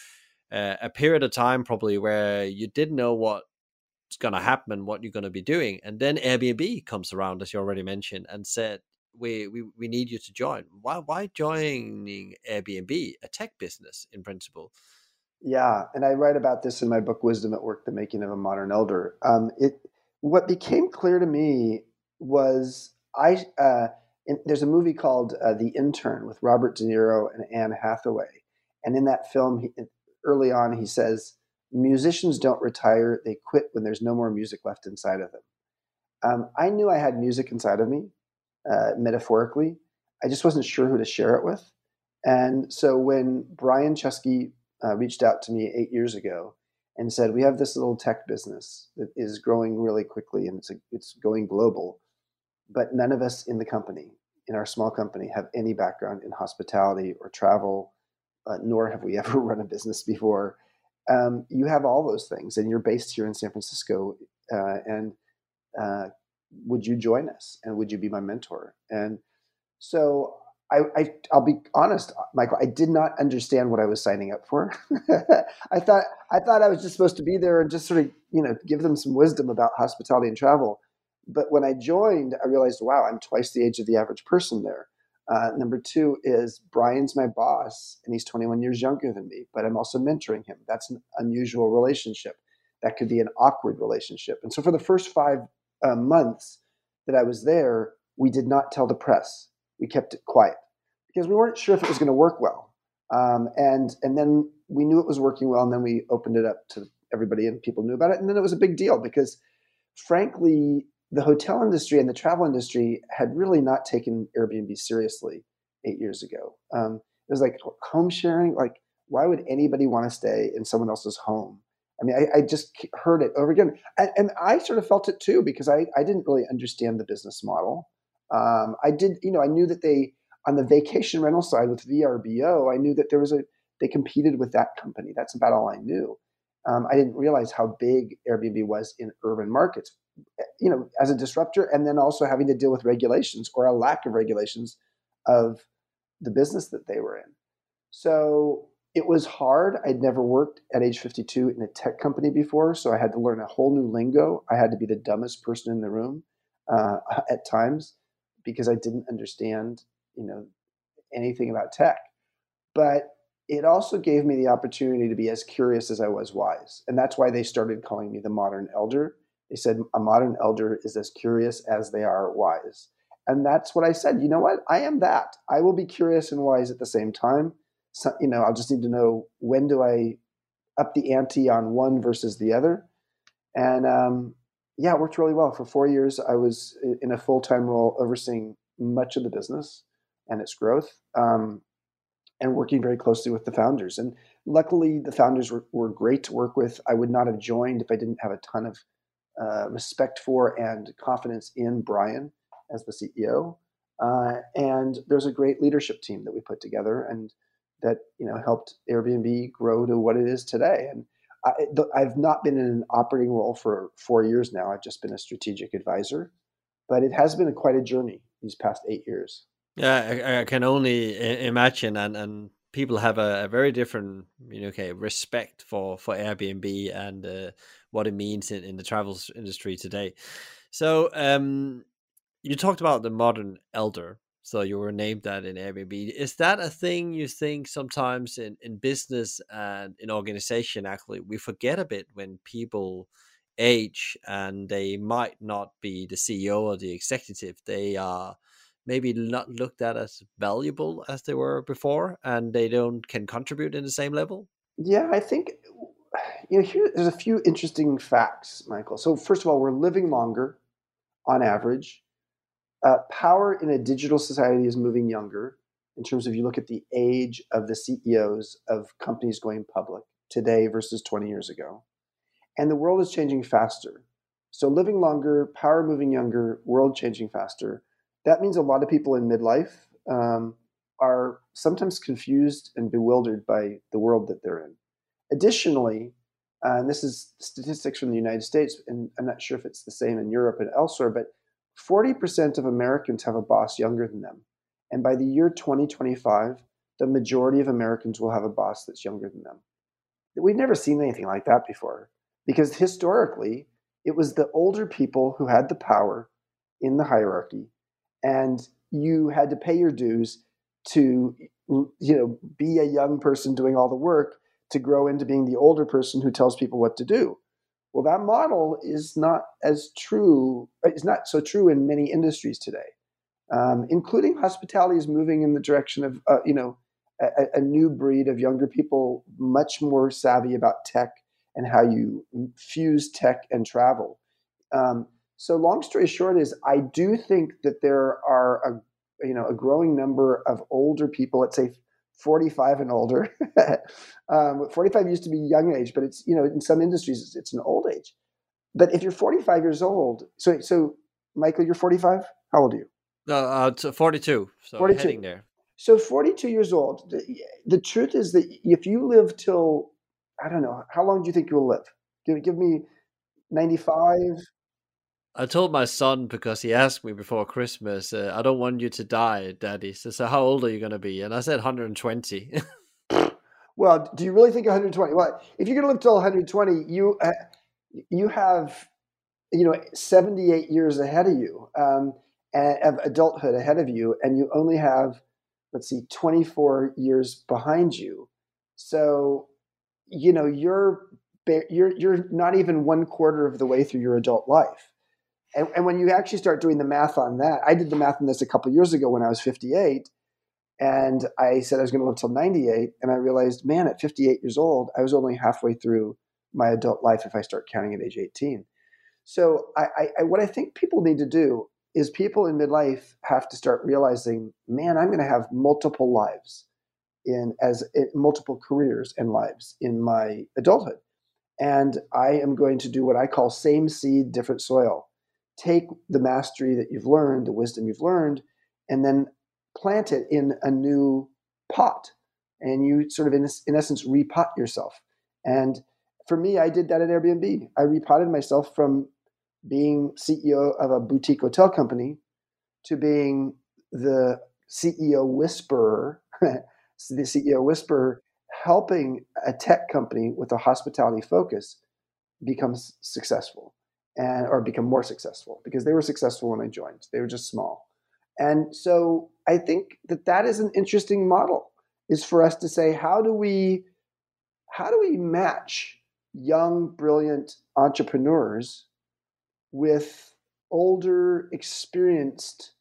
C: uh, a period of time probably where you didn't know what's going to happen, what you're going to be doing, and then Airbnb comes around, as you already mentioned, and said, "We we we need you to join." Why why joining Airbnb, a tech business in principle?
A: Yeah, and I write about this in my book "Wisdom at Work: The Making of a Modern Elder." Um, it what became clear to me was I uh, in, there's a movie called uh, The Intern with Robert De Niro and Anne Hathaway, and in that film, he, early on, he says musicians don't retire; they quit when there's no more music left inside of them. Um, I knew I had music inside of me, uh, metaphorically. I just wasn't sure who to share it with. And so when Brian Chesky uh, reached out to me eight years ago and said, "We have this little tech business that is growing really quickly and it's a, it's going global, but none of us in the company, in our small company, have any background in hospitality or travel, uh, nor have we ever run a business before. Um, you have all those things, and you're based here in San Francisco, uh, and uh, would you join us and would you be my mentor?" And so I, I will be honest, Michael. I did not understand what I was signing up for. I thought I thought I was just supposed to be there and just sort of you know give them some wisdom about hospitality and travel. But when I joined, I realized, wow, I'm twice the age of the average person there. Uh, number two is Brian's my boss, and he's 21 years younger than me, but I'm also mentoring him. That's an unusual relationship. That could be an awkward relationship. And so for the first five uh, months that I was there, we did not tell the press we kept it quiet because we weren't sure if it was going to work well. Um, and and then we knew it was working well, and then we opened it up to everybody, and people knew about it. And then it was a big deal because, frankly, the hotel industry and the travel industry had really not taken Airbnb seriously eight years ago. Um, it was like home sharing. Like, why would anybody want to stay in someone else's home? I mean, I, I just heard it over again, and, and, I sort of felt it too because I, I didn't really understand the business model. Um, I did, you know, I knew that they on the vacation rental side with VRBO, I knew that there was a they competed with that company. That's about all I knew. Um, I didn't realize how big Airbnb was in urban markets, eh, you know, as a disruptor, and then also having to deal with regulations or a lack of regulations of the business that they were in. So it was hard. I'd never worked at age 52 in a tech company before, so I had to learn a whole new lingo. I had to be the dumbest person in the room uh, at times because I didn't understand, you know, anything about tech. But it also gave me the opportunity to be as curious as I was wise. And that's why they started calling me the modern elder. They said a modern elder is as curious as they are wise. And that's what I said. You know what? I am that. I will be curious and wise at the same time. So, you know, I'll just need to know when do I up the ante on one versus the other. And um, yeah, it worked really well. For four years, I was in a full time role overseeing much of the business and its growth. Um, and working very closely with the founders. And luckily, the founders were, were great to work with. I would not have joined if I didn't have a ton of uh, respect for and confidence in Brian as the CEO. Uh, and there's a great leadership team that we put together and that you know helped Airbnb grow to what it is today. And I, have not been in an operating role for four years now. I've just been a strategic advisor, but it has been a, quite a journey these past eight years.
C: Yeah, I, I can only imagine, and and people have a, a, very different, you know, okay, respect for for Airbnb and uh, what it means in, in the travel industry today. So, um, you talked about the modern elder. So you were named that in Airbnb. Is that a thing you think sometimes in, in business and in organization? Actually, we forget a bit when people age and they might not be the CEO or the executive. They are maybe not looked at as valuable as they were before and they don't can contribute in the same level?
A: Yeah i think you know here there's a few interesting facts michael. So first of all we're living longer on average. Uh, power in a digital society is moving younger in terms of you look at the age of the ceos of companies going public today versus 20 years ago. And the world is changing faster. So living longer power moving younger world changing faster that means a lot of people in midlife um, are sometimes confused and bewildered by the world that they're in. Additionally, uh, and this is statistics from the United States, and I'm not sure if it's the same in Europe and elsewhere, but 40% of Americans have a boss younger than them. And by the year 2025, the majority of Americans will have a boss that's younger than them. We've never seen anything like that before because historically, it was the older people who had the power in the hierarchy and you had to pay your dues to you know be a young person doing all the work to grow into being the older person who tells people what to do. Well that model is not as true it's not so true in many industries today um, including hospitality is moving in the direction of uh, you know a, a, new breed of younger people much more savvy about tech and how you fuse tech and travel. Um, so long story short is I do think that there are a you know a growing number of older people, let's say 45 and older. um, 45 used to be young age, but it's you know in some industries it's, it's an old age. But if you're 45 years old, so so Michael, you're 45. How old are you?
C: Uh, uh 42. So 42. heading there.
A: So 42 years old. The, the, truth is that if you live till I don't know how long do you think you'll live? Give, give me 95
C: I told my son because he asked me before Christmas, uh, I don't want you to die, Daddy. So, so how old are you going to be? And I said 120.
A: well, do you really think 120? Well, if you're going to live till 120, you uh, you have you know 78 years ahead of you um, of adulthood ahead of you, and you only have let's see 24 years behind you. So you know you're you're you're not even one quarter of the way through your adult life. And, and when you actually start doing the math on that, I did the math on this a couple years ago when I was 58. And I said I was going to live till 98. And I realized, man, at 58 years old, I was only halfway through my adult life if I start counting at age 18. So I, I, what I think people need to do is people in midlife have to start realizing, man, I'm going to have multiple lives in as multiple careers and lives in my adulthood. And I am going to do what I call same seed, different soil. Take the mastery that you've learned, the wisdom you've learned, and then plant it in a new pot. And you sort of, in, in essence, repot yourself. And for me, I did that at Airbnb. I repotted myself from being CEO of a boutique hotel company to being the CEO whisperer, the CEO whisperer, helping a tech company with a hospitality focus become successful and or become more successful because they were successful when I joined. They were just small. And so I think that that is an interesting model is for us to say how do we how do we match young brilliant entrepreneurs with older experienced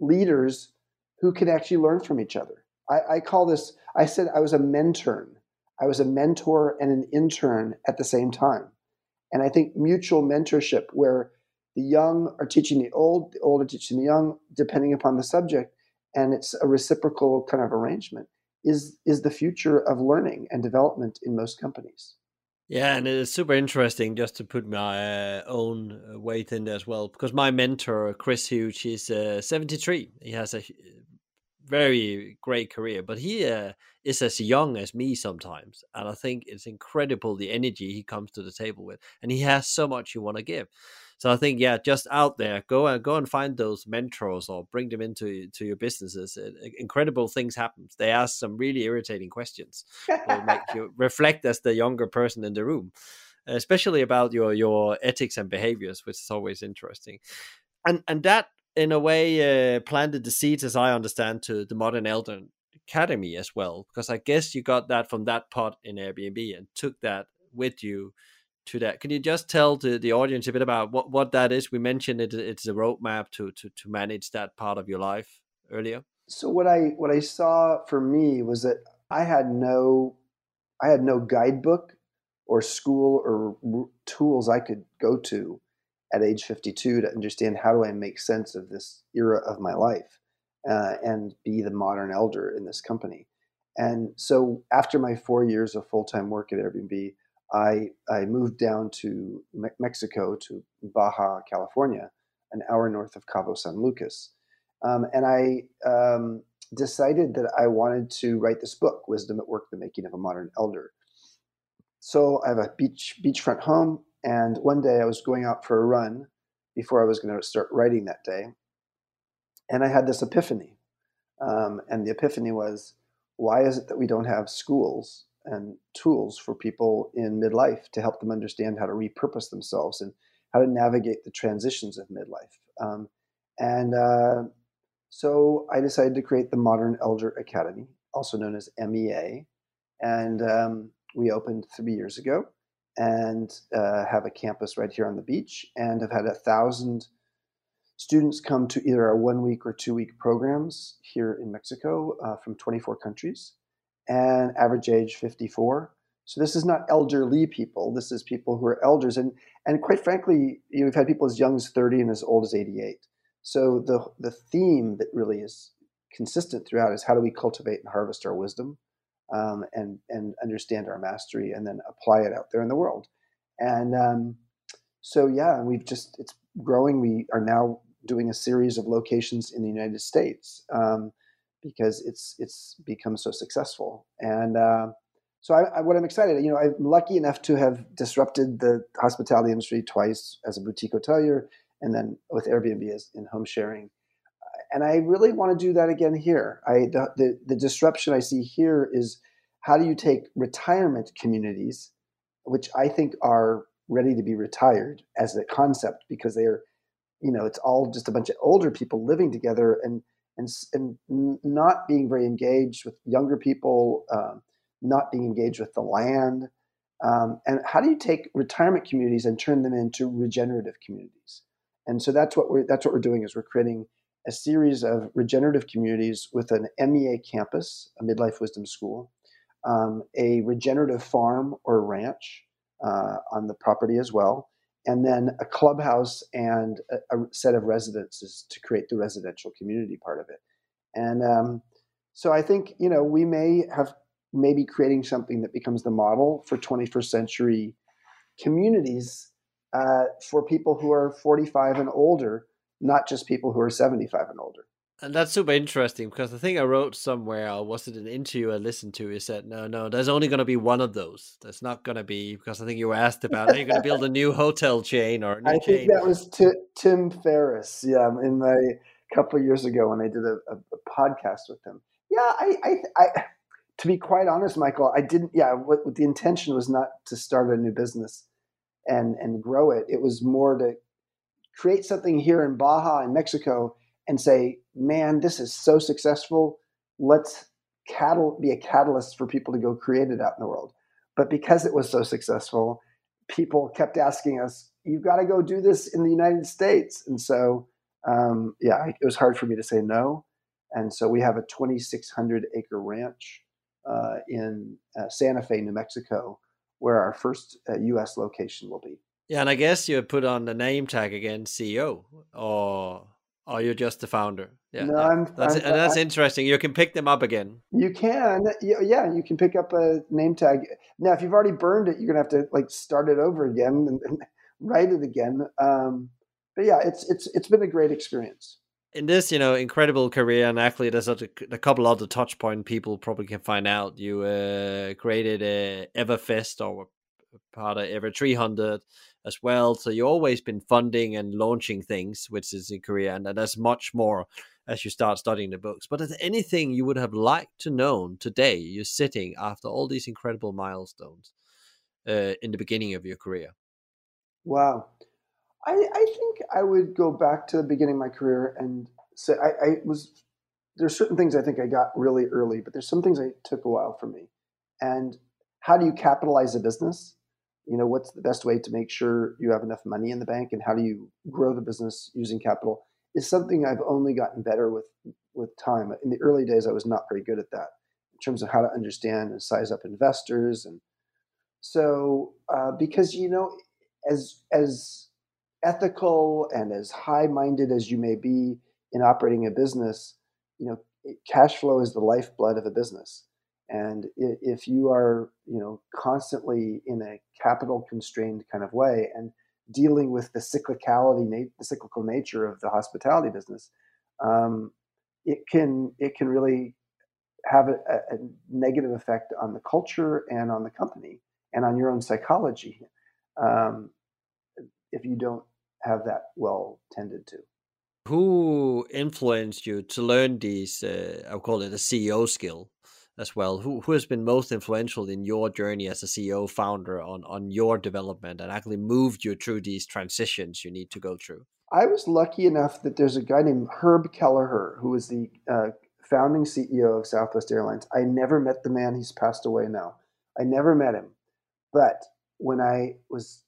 A: leaders who can actually learn from each other. I, I call this, I said I was a mentor. I was a mentor and an intern at the same time. And I think mutual mentorship, where the young are teaching the old, the old are teaching the young, depending upon the subject, and it's a reciprocal kind of arrangement, is, is the future of learning and development in most companies.
C: Yeah, and it's super interesting just to put my uh, own uh, weight in there as well, because my mentor, Chris Hughes, he's uh, 73. He has a very great career, but he uh, is as young as me sometimes. And I think it's incredible the energy he comes to the table with. And he has so much you want to give. So I think, yeah, just out there, go and go and find those mentors or bring them into to your businesses. incredible things happen. They ask some really irritating questions. will make you reflect as the younger person in the room, especially about your your ethics and behaviors, which is always interesting. And and that in a way uh, planted the seeds, as I understand, to the Modern Elder Academy as well, because I guess you got that from that pot in Airbnb and took that with you to that. Can you just tell the, the audience a bit about what, what that is? We mentioned it, it's a roadmap to, to, to manage that part of your life earlier.
A: So what I what I saw for me was that I had no I had no guidebook or school or tools I could go to at age 52 to understand how do I make sense of this era of my life uh, and be the modern elder in this company. And so after my four years of full time work at Airbnb, I, I moved down to Me- Mexico, to Baja, California, an hour north of Cabo San Lucas. Um, and I um, decided that I wanted to write this book, Wisdom at Work The Making of a Modern Elder. So I have a beach beachfront home, and one day I was going out for a run before I was going to start writing that day. And I had this epiphany. Um, and the epiphany was why is it that we don't have schools and tools for people in midlife to help them understand how to repurpose themselves and how to navigate the transitions of midlife. Um, and uh, so I decided to create the Modern Elder Academy, also known as MEA. And um, we opened three years ago and uh, have a campus right here on the beach and have had a thousand students come to either our one week or two week programs here in Mexico uh, from 24 countries and average age 54. So this is not elderly people. This is people who are elders, and and quite frankly, you know, we've had people as young as 30 and as old as 88. So the the theme that really is consistent throughout is how do we cultivate and harvest our wisdom, um, and and understand our mastery, and then apply it out there in the world. And um, so yeah, we've just it's growing. We are now doing a series of locations in the United States. Um, because it's it's become so successful. And uh, so, I, I, what I'm excited, you know, I'm lucky enough to have disrupted the hospitality industry twice as a boutique hotelier, and then with Airbnb as in home sharing. And I really want to do that again here. I the, the, the disruption I see here is how do you take retirement communities, which I think are ready to be retired as a concept because they are, you know, it's all just a bunch of older people living together and and, and not being very engaged with younger people, um, not being engaged with the land. Um, and how do you take retirement communities and turn them into regenerative communities? And so that's what we're that's what we're doing is we're creating a series of regenerative communities with an MEA campus, a midlife wisdom school, um, a regenerative farm or ranch uh, on the property as well, and then a clubhouse and a, a, set of residences to create the residential community part of it. And um, so I think you know we may have maybe creating something that becomes the model for 21st century communities uh, for people who are 45 and older, not just people who are 75 and older.
C: And that's super interesting because the thing I wrote somewhere, or was it an interview I listened to, is that no, no, there's only going to be one of those. There's not going to be, because I think you were asked about, are you going to build a new hotel chain or a new
A: I
C: chain?
A: think that was t- Tim Ferriss, yeah, in my couple of years ago when I did a, a, a podcast with him. Yeah, I, I, I, to be quite honest, Michael, I didn't. Yeah, what, what, the intention was not to start a new business and and grow it. It was more to create something here in Baja in Mexico and say, man, this is so successful. Let's catal- be a catalyst for people to go create it out in the world. But because it was so successful, people kept asking us, you've got to go do this in the United States. And so, um, yeah, it was hard for me to say no. And so we have a 2,600 acre ranch uh, in uh, Santa Fe, New Mexico, where our first uh, U.S. location will be.
C: Yeah, and I guess you put on the name tag again, CEO, or are you just the founder? Yeah,
A: no, I'm,
C: that's
A: I'm,
C: that's
A: I'm,
C: interesting. You can pick them up again.
A: You can, yeah, you can pick up a name tag. Now, if you've already burned it, you're gonna have to like start it over again and, and write it again. Um, but yeah, it's it's it's been a great experience
C: in this, you know, incredible career, and actually, there's a, a couple other touch point people probably can find out. You uh, created a Everfest or part of Ever 300 as well. So you've always been funding and launching things, which is in Korea, and there's much more as you start studying the books. But is anything you would have liked to know today? You're sitting after all these incredible milestones uh, in the beginning of your career.
A: Wow. I, I think I would go back to the beginning of my career and say I, I was there's certain things I think I got really early, but there's some things I took a while for me. And how do you capitalize a business? You know, what's the best way to make sure you have enough money in the bank and how do you grow the business using capital is something I've only gotten better with with time. In the early days I was not very good at that in terms of how to understand and size up investors and so uh, because you know as as ethical and as high-minded as you may be in operating a business, you know, cash flow is the lifeblood of a business. And if you are, you know, constantly in a capital constrained kind of way and dealing with the cyclicality, the cyclical nature of the hospitality business, um, it can it can really have a, a, negative effect on the culture and on the company and on your own psychology um, if you don't have that well tended to.
C: Who influenced you to learn these? Uh, I'll call it a CEO skill as well. Who who has been most influential in your journey as a CEO founder on on your development and actually moved you through these transitions you need to go through?
A: I was lucky enough that there's a guy named Herb Kelleher who was the uh, founding CEO of Southwest Airlines. I never met the man; he's passed away now. I never met him, but when I was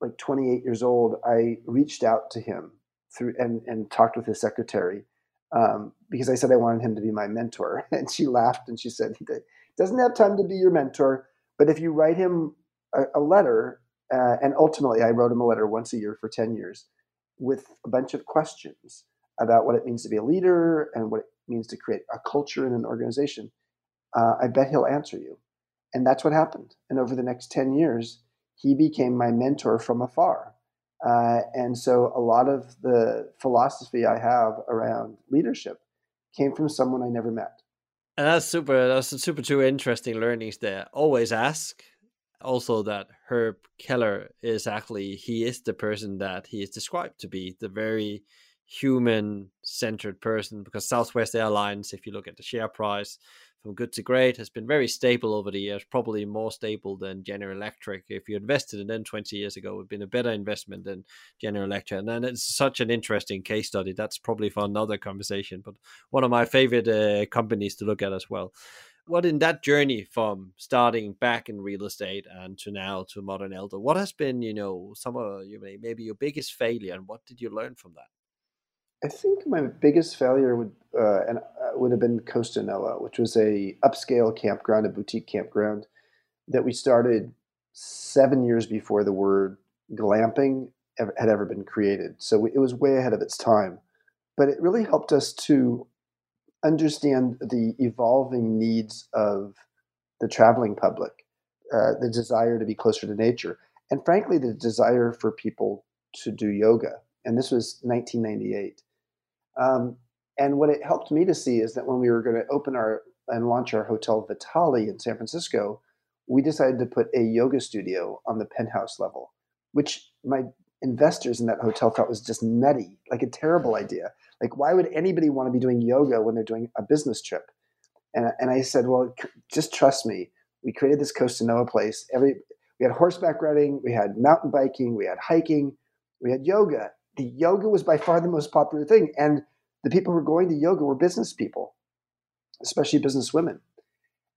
A: like 28 years old, I reached out to him through and, and talked with his secretary um, because I said I wanted him to be my mentor. And she laughed and she said, he doesn't have time to be your mentor, but if you write him a, a letter, uh, and ultimately I wrote him a letter once a year for 10 years with a bunch of questions about what it means to be a leader and what it means to create a culture in an organization, uh, I bet he'll answer you. And that's what happened. And over the next 10 years, he became my mentor from afar. Uh, and so a lot of the philosophy I have around leadership came from someone I never met.
C: And that's super. That's super two interesting learnings there. Always ask. Also, that Herb Kelleher is actually he is the person that he is described to be the very human centered person because Southwest Airlines, if you look at the share price, from good to great has been very stable over the years, probably more stable than General Electric. If you invested in them 20 years ago, it would have been a better investment than General Electric. And it's such an interesting case study. That's probably for another conversation, but one of my favorite uh, companies to look at as well. What in that journey from starting back in real estate and to now to Modern Elder, what has been, you know, some of you maybe your biggest failure and what did you learn from that?
A: I think my biggest failure would uh, and uh, would have been Costanoa, which was a upscale campground, a boutique campground that we started seven years before the word glamping had ever been created. So it was way ahead of its time, but it really helped us to understand the evolving needs of the traveling public, uh, the desire to be closer to nature, and frankly, the desire for people to do yoga. And this was 1998. Um, and what it helped me to see is that when we were going to open our and launch our Hotel Vitale in San Francisco, we decided to put a yoga studio on the penthouse level, which my investors in that hotel thought was just nutty, like a terrible idea. Like, why would anybody want to be doing yoga when they're doing a business trip? And, and I said, well, just trust me. We created this Costanoa place. Every we had horseback riding, we had mountain biking, we had hiking, we had yoga. The yoga was by far the most popular thing, and the people who were going to yoga were business people, especially business women.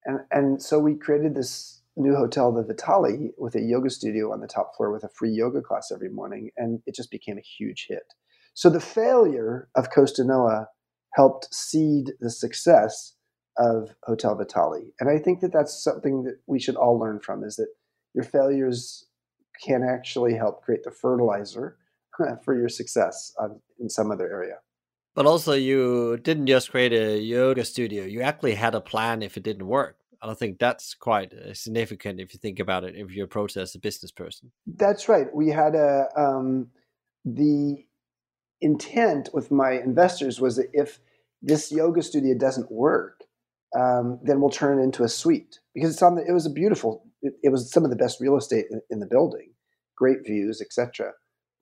A: And and so we created this new hotel, the Vitale, with a yoga studio on the top floor with a free yoga class every morning, and it just became a huge hit. So the failure of Costanoa helped seed the success of Hotel Vitale. and I think that that's something that we should all learn from: is that your failures can actually help create the fertilizer for your success in some other area.
C: But also, you didn't just create a yoga studio; you actually had a plan if it didn't work. I don't think that's quite uh, significant if you think about it. If you approach it as a business person,
A: that's right. We had a um, the intent with my investors was that if this yoga studio doesn't work, um, then we'll turn it into a suite because it's on the, it was a beautiful it, it was some of the best real estate in, in the building great views etc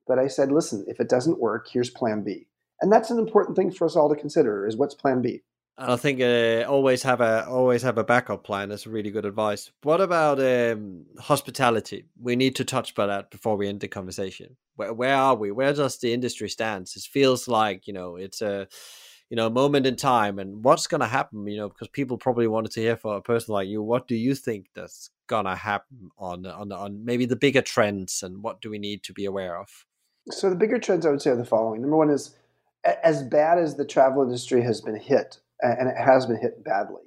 A: but i said listen if it doesn't work here's plan b and that's an important thing for us all to consider is what's plan b
C: I think uh, always have a always have a backup plan. That's really good advice. What about um, hospitality? We need to touch by that before we end the conversation. Where where are we? Where does the industry stand? It feels like you know it's a you know moment in time, and what's going to happen? You know, because people probably wanted to hear from a person like you. What do you think that's going to happen on on on maybe the bigger trends, and what do we need to be aware of?
A: So the bigger trends I would say are the following. Number one is as bad as the travel industry has been hit and it has been hit badly.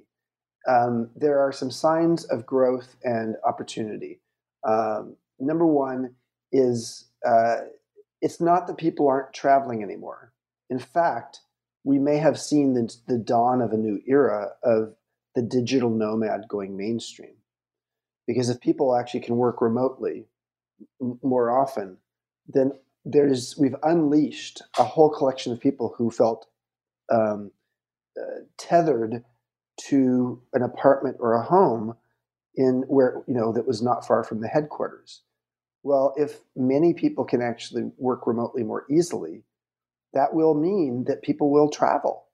A: Um, there are some signs of growth and opportunity. Um, number one is uh, it's not that people aren't traveling anymore. In fact, we may have seen the, the dawn of a new era of the digital nomad going mainstream. Because if people actually can work remotely m- more often, then there's we've unleashed a whole collection of people who felt um, uh, tethered to an apartment or a home in where you know that was not far from the headquarters. Well, if many people can actually work remotely more easily, that will mean that people will travel,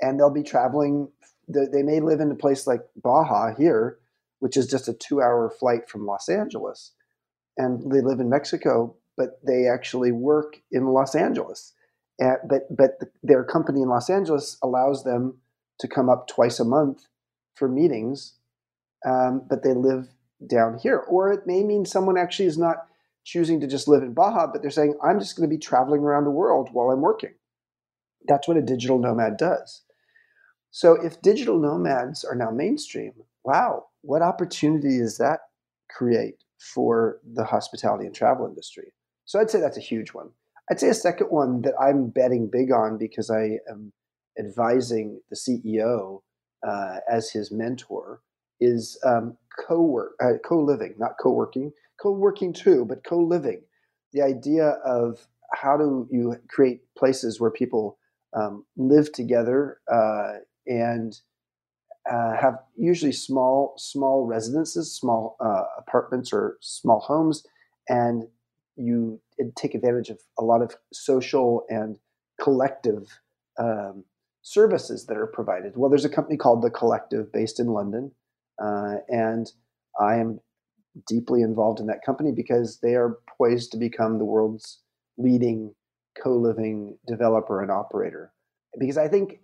A: and they'll be traveling. They may live in a place like Baja here, which is just a two-hour flight from Los Angeles, and they live in Mexico, but they actually work in Los Angeles but but their company in Los Angeles allows them to come up twice a month for meetings, um, but they live down here. Or it may mean someone actually is not choosing to just live in Baja, but they're saying, I'm just going to be traveling around the world while I'm working. That's what a digital nomad does. So if digital nomads are now mainstream, wow, what opportunity does that create for the hospitality and travel industry? So I'd say that's a huge one. I'd say a second one that I'm betting big on because I am advising the CEO uh, as his mentor is um, co-work, uh, co-living, not co-working, co-working too, but co-living. The idea of how do you create places where people um, live together uh, and uh, have usually small small residences, small uh, apartments or small homes, and you take advantage of a lot of social and collective um, services that are provided. Well, there's a company called The Collective based in London, uh, and I am deeply involved in that company because they are poised to become the world's leading co-living developer and operator. Because I think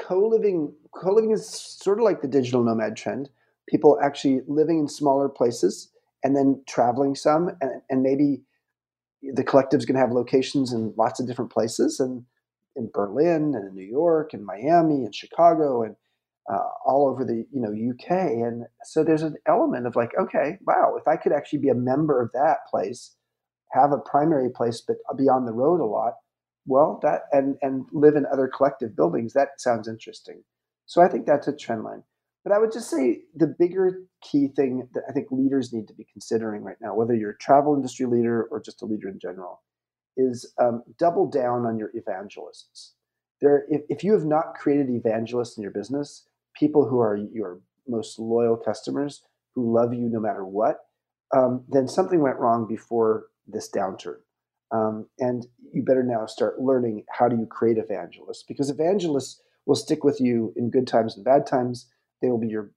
A: co-living co-living is sort of like the digital nomad trend. People actually living in smaller places and then traveling some and, and maybe the collective's going to have locations in lots of different places and in berlin and in new york and miami and chicago and uh, all over the you know uk and so there's an element of like okay wow if i could actually be a member of that place have a primary place but be on the road a lot well that and and live in other collective buildings that sounds interesting. So i think that's a trend line but I would just say the bigger key thing that I think leaders need to be considering right now, whether you're a travel industry leader or just a leader in general, is um, double down on your evangelists. There, if, if you have not created evangelists in your business, people who are your most loyal customers who love you no matter what, um, then something went wrong before this downturn. Um, and you better now start learning how do you create evangelists because evangelists will stick with you in good times and bad times. They will be your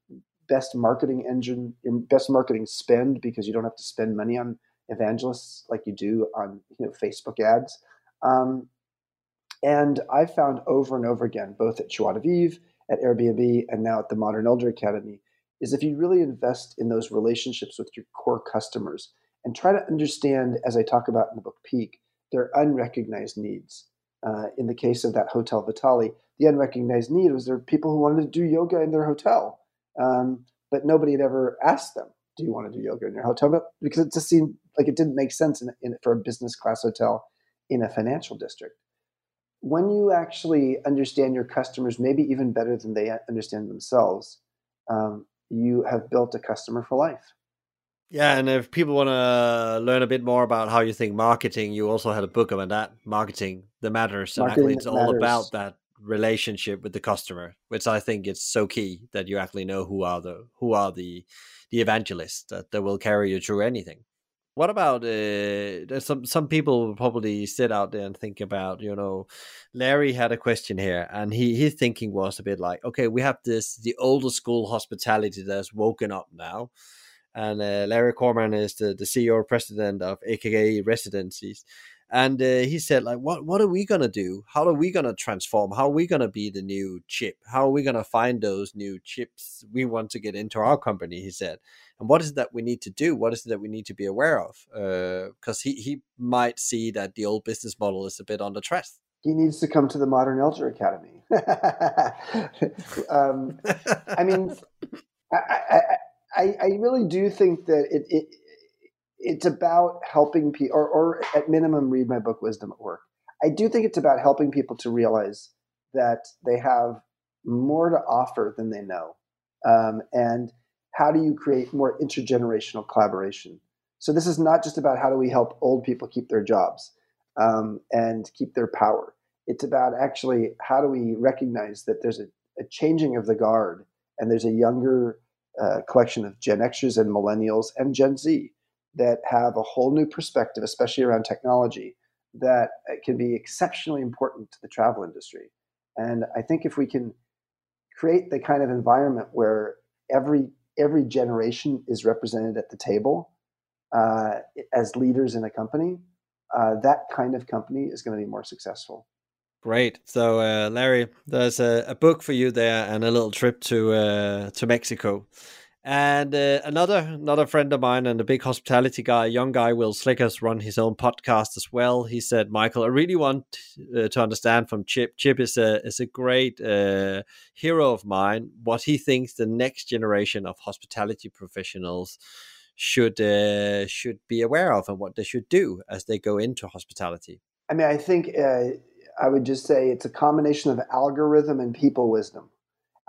A: best marketing engine, your best marketing spend because you don't have to spend money on evangelists like you do on you know Facebook ads. Um, and I found over and over again, both at de Vivre, at Airbnb, and now at the Modern Elder Academy, is if you really invest in those relationships with your core customers and try to understand, as I talk about in the book Peak, their unrecognized needs. Uh, in the case of that Hotel Vitale, the unrecognized need was there were people who wanted to do yoga in their hotel, um, but nobody had ever asked them, "Do you want to do yoga in your hotel?" But because it just seemed like it didn't make sense in, in, for a business class hotel in a financial district. When you actually understand your customers, maybe even better than they understand themselves, um, you have built a customer for life.
C: Yeah, and if people want to learn a bit more about how you think marketing, you also had a book about that marketing the matters, and
A: marketing
C: actually it's all
A: matters.
C: about that relationship with the customer, which I think is so key that you actually know who are the who are the the evangelists that, that will carry you through anything. What about uh, there's some some people will probably sit out there and think about you know, Larry had a question here, and he his thinking was a bit like, okay, we have this the older school hospitality that's woken up now, and uh, Larry Korman is the the CEO president of AKA Residencies, and uh, he said like what what are we gonna do? How are we gonna transform? How are we gonna be the new chip? How are we gonna find those new chips we want to get into our company? he said. And what is it that we need to do? What is it that we need to be aware of? Because uh, he, he might see that the old business model is a bit on the threat
A: he needs to come to the modern elder academy. Um, i mean I, I, I, really do think that it, it it's about helping people, or, or at minimum, read my book Wisdom at Work. I do think it's about helping people to realize that they have more to offer than they know. Um, and how do you create more intergenerational collaboration? So, this is not just about how do we help old people keep their jobs um, and keep their power. It's about actually how do we recognize that there's a, a changing of the guard and there's a younger uh, collection of Gen Xers and millennials and Gen Z that have a whole new perspective, especially around technology, that uh, can be exceptionally important to the travel industry. And I think if we can create the kind of environment where every every generation is represented at the table uh, as leaders in a company, uh, that kind of company is going to be more successful.
C: Great. So, uh, Larry, there's a, a, book for you there and a little trip to uh, to Mexico. And uh, another another friend of mine and a big hospitality guy, young guy, Will Slickers, run his own podcast as well. He said, "Michael, I really want uh, to understand from Chip. Chip is a is a great uh, hero of mine. What he thinks the next generation of hospitality professionals should uh, should be aware of, and what they should do as they go into hospitality."
A: I mean, I think uh, I would just say it's a combination of algorithm and people wisdom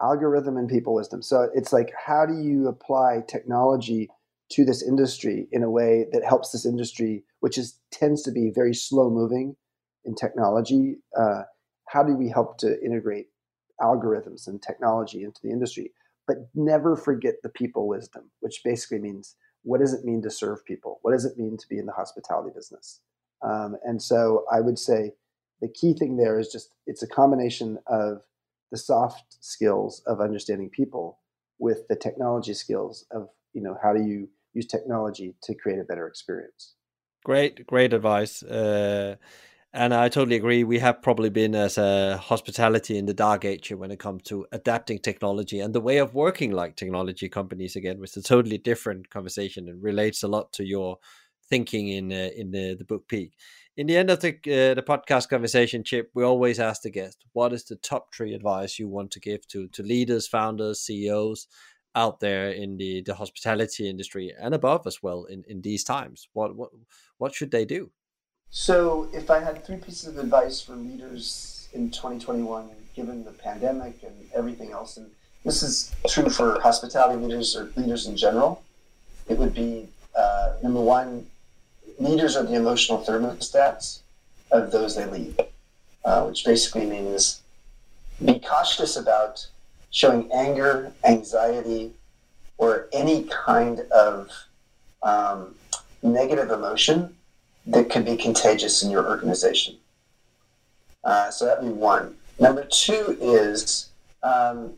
A: algorithm and people wisdom. So it's like, how do you apply technology to this industry in a way that helps this industry, which is tends to be very slow moving in technology? Uh, how do we help to integrate algorithms and technology into the industry, but never forget the people wisdom, which basically means what does it mean to serve people? What does it mean to be in the hospitality business? Um, and so I would say the key thing there is just it's a combination of the soft skills of understanding people with the technology skills of you know how do you use technology to create a better experience.
C: Great great advice uh, and i totally agree. We have probably been as a hospitality in the dark age when it comes to adapting technology and the way of working like technology companies again which is a totally different conversation and relates a lot to your thinking in uh, in the, the book peak in the end of the uh, the podcast conversation, Chip, we always ask the guest, what is the top three advice you want to give to to leaders, founders, CEOs out there in the the hospitality industry and above as well in in these times? What what what should they do?
A: So, if I had three pieces of advice for leaders in 2021, given the pandemic and everything else, and this is true for hospitality leaders or leaders in general. It would be uh, number one, leaders are the emotional thermostats of those they lead, uh, which basically means be cautious about showing anger, anxiety, or any kind of um, negative emotion that could be contagious in your organization. Uh, so that'd be one. Number two is um,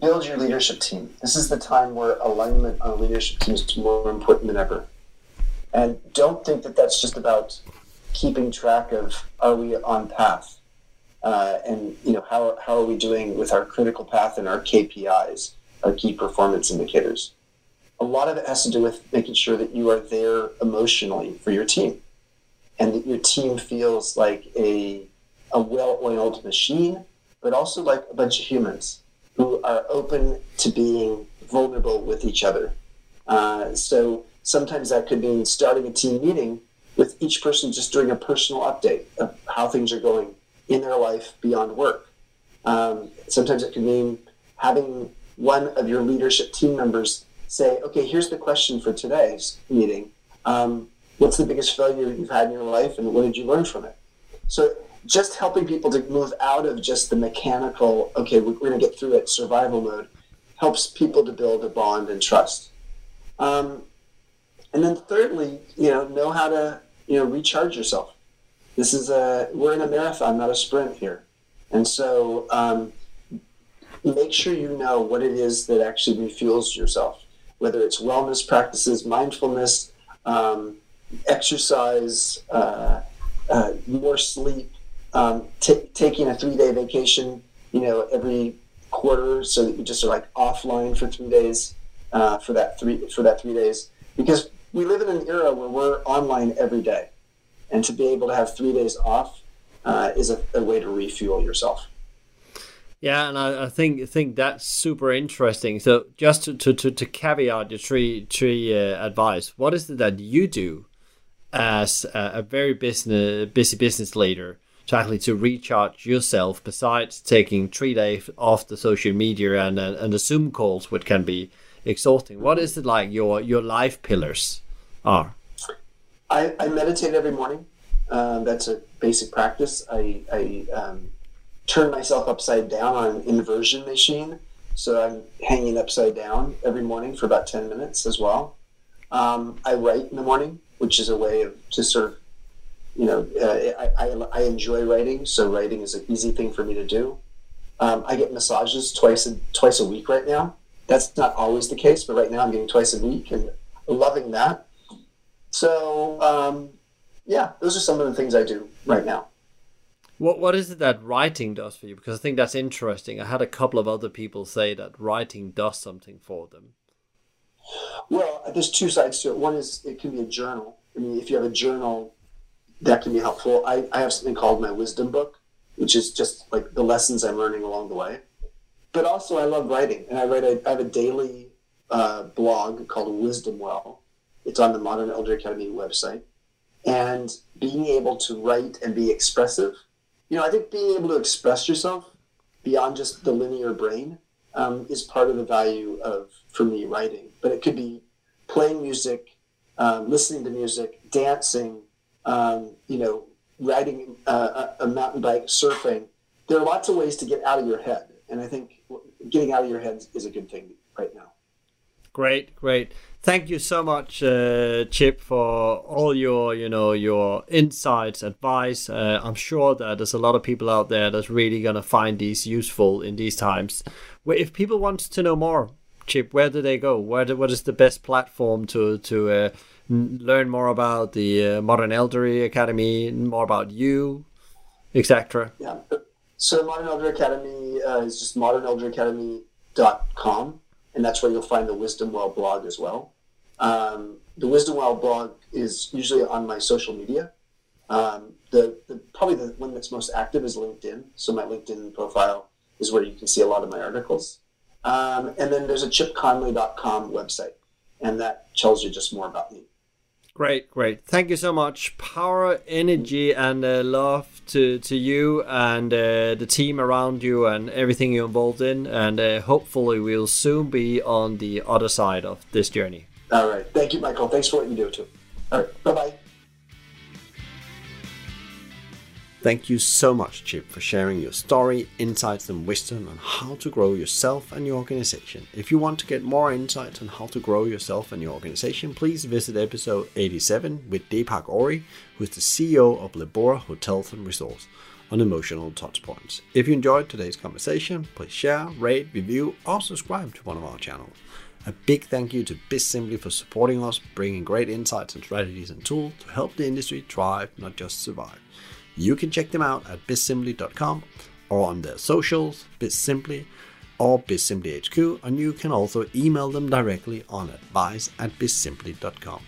A: build your leadership team. This is the time where alignment on a leadership team is more important than ever. And don't think that that's just about keeping track of are we on path, uh, and you know how how are we doing with our critical path and our KPIs, our key performance indicators. A lot of it has to do with making sure that you are there emotionally for your team, and that your team feels like a a well-oiled machine, but also like a bunch of humans who are open to being vulnerable with each other. Uh, so sometimes that could mean starting a team meeting with each person just doing a personal update of how things are going in their life beyond work. Um, sometimes it could mean having one of your leadership team members say, okay, here's the question for today's meeting. Um, what's the biggest failure you've had in your life and what did you learn from it? So just helping people to move out of just the mechanical, okay, we're, going to get through it, survival mode, helps people to build a bond and trust. Um, and then thirdly, you know, know how to, you know, recharge yourself. This is a, we're in a marathon, not a sprint here. And so um, make sure you know what it is that actually refuels yourself, whether it's wellness practices, mindfulness, um, exercise, uh, uh, more sleep, um, t- taking a three day vacation, you know, every quarter, so that you just are like offline for three days uh, for that three for that three days, because we live in an era where we're online every day, and to be able to have three days off uh, is a, a, way to refuel yourself.
C: Yeah, and I, I think think that's super interesting. So just to, to, to, to caveat your three three uh, advice, what is it that you do as a, a very business busy business leader to actually to recharge yourself besides taking three days off the social media and uh, and the Zoom calls, which can be exhausting. What is it like your your life pillars are?
A: I, I meditate every morning. Um, that's a basic practice. I, I um, turn myself upside down on an inversion machine. So I'm hanging upside down every morning for about 10 minutes as well. Um, I write in the morning, which is a way of just sort of you know, uh, I, I, I, enjoy writing, so writing is an easy thing for me to do. Um, I get massages twice a, twice a week right now. That's not always the case, but right now I'm getting twice a week and loving that. So, um, yeah, those are some of the things I do right now.
C: What What is it that writing does for you? Because I think that's interesting. I had a couple of other people say that writing does something for them.
A: Well, there's two sides to it. One is it can be a journal. I mean, if you have a journal, that can be helpful. I, I have something called my wisdom book, which is just like the lessons I'm learning along the way. But also, I love writing, and I write. A, I have a daily uh, blog called Wisdom Well. It's on the Modern Elder Academy website, and being able to write and be expressive. You know, I think being able to express yourself beyond just the linear brain um, is part of the value of, for me, writing. But it could be playing music, um, listening to music, dancing, um, you know, riding uh, a mountain bike, surfing. There are lots of ways to get out of your head, and I think getting out of your head is a good thing right now.
C: Great, great. Thank you so much, uh, Chip, for all your, you know, your insights, advice. Uh, I'm sure that there's a lot of people out there that's really gonna find these useful in these times. If people want to know more, Chip, where do they go? Where do, what is the best platform to to uh, learn more about the uh, Modern Elderly Academy, more about you, etc.
A: Yeah. So Modern Elder Academy uh, is just modernelderacademy.com, and that's where you'll find the Wisdom Well blog as well. Um, the Wisdom Well blog is usually on my social media. Um, the, the, probably the one that's most active is LinkedIn. So my LinkedIn profile is where you can see a lot of my articles. Um, and then there's a chipconley.com website, and that tells you just more about me.
B: Great, great. Thank you so much. Power, energy, and uh, love to, to you and uh, the team around you and everything you're involved in. And uh, hopefully, we'll soon be on the other side of this journey.
A: All right. Thank you, Michael. Thanks for what you do, too. All right. Bye bye.
B: Thank you so much, Chip, for sharing your story, insights, and wisdom on how to grow yourself and your organization. If you want to get more insights on how to grow yourself and your organization, please visit episode 87 with Deepak Ohri, who is the CEO of Lebua Hotels and Resorts, on emotional touchpoints. If you enjoyed today's conversation, please share, rate, review, or subscribe to one of our channels. A big thank you to Bizimply for supporting us, bringing great insights and strategies and tools to help the industry thrive, not just survive. You can check them out at bizimply.com or on their socials, bizimply or bizimplyhq, and you can also email them directly on advice at bizimply.com.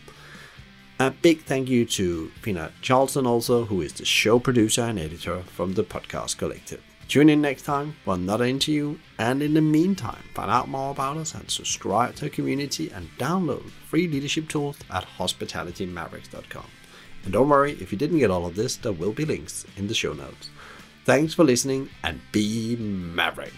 B: A big thank you to Pina Charlson also, who is the show producer and editor from the Podcast Collective. Tune in next time for another interview, and in the meantime, find out more about us and subscribe to our community and download free leadership tools at hospitalitymavericks.com. And don't worry, if you didn't get all of this, there will be links in the show notes. Thanks for listening and be Maverick.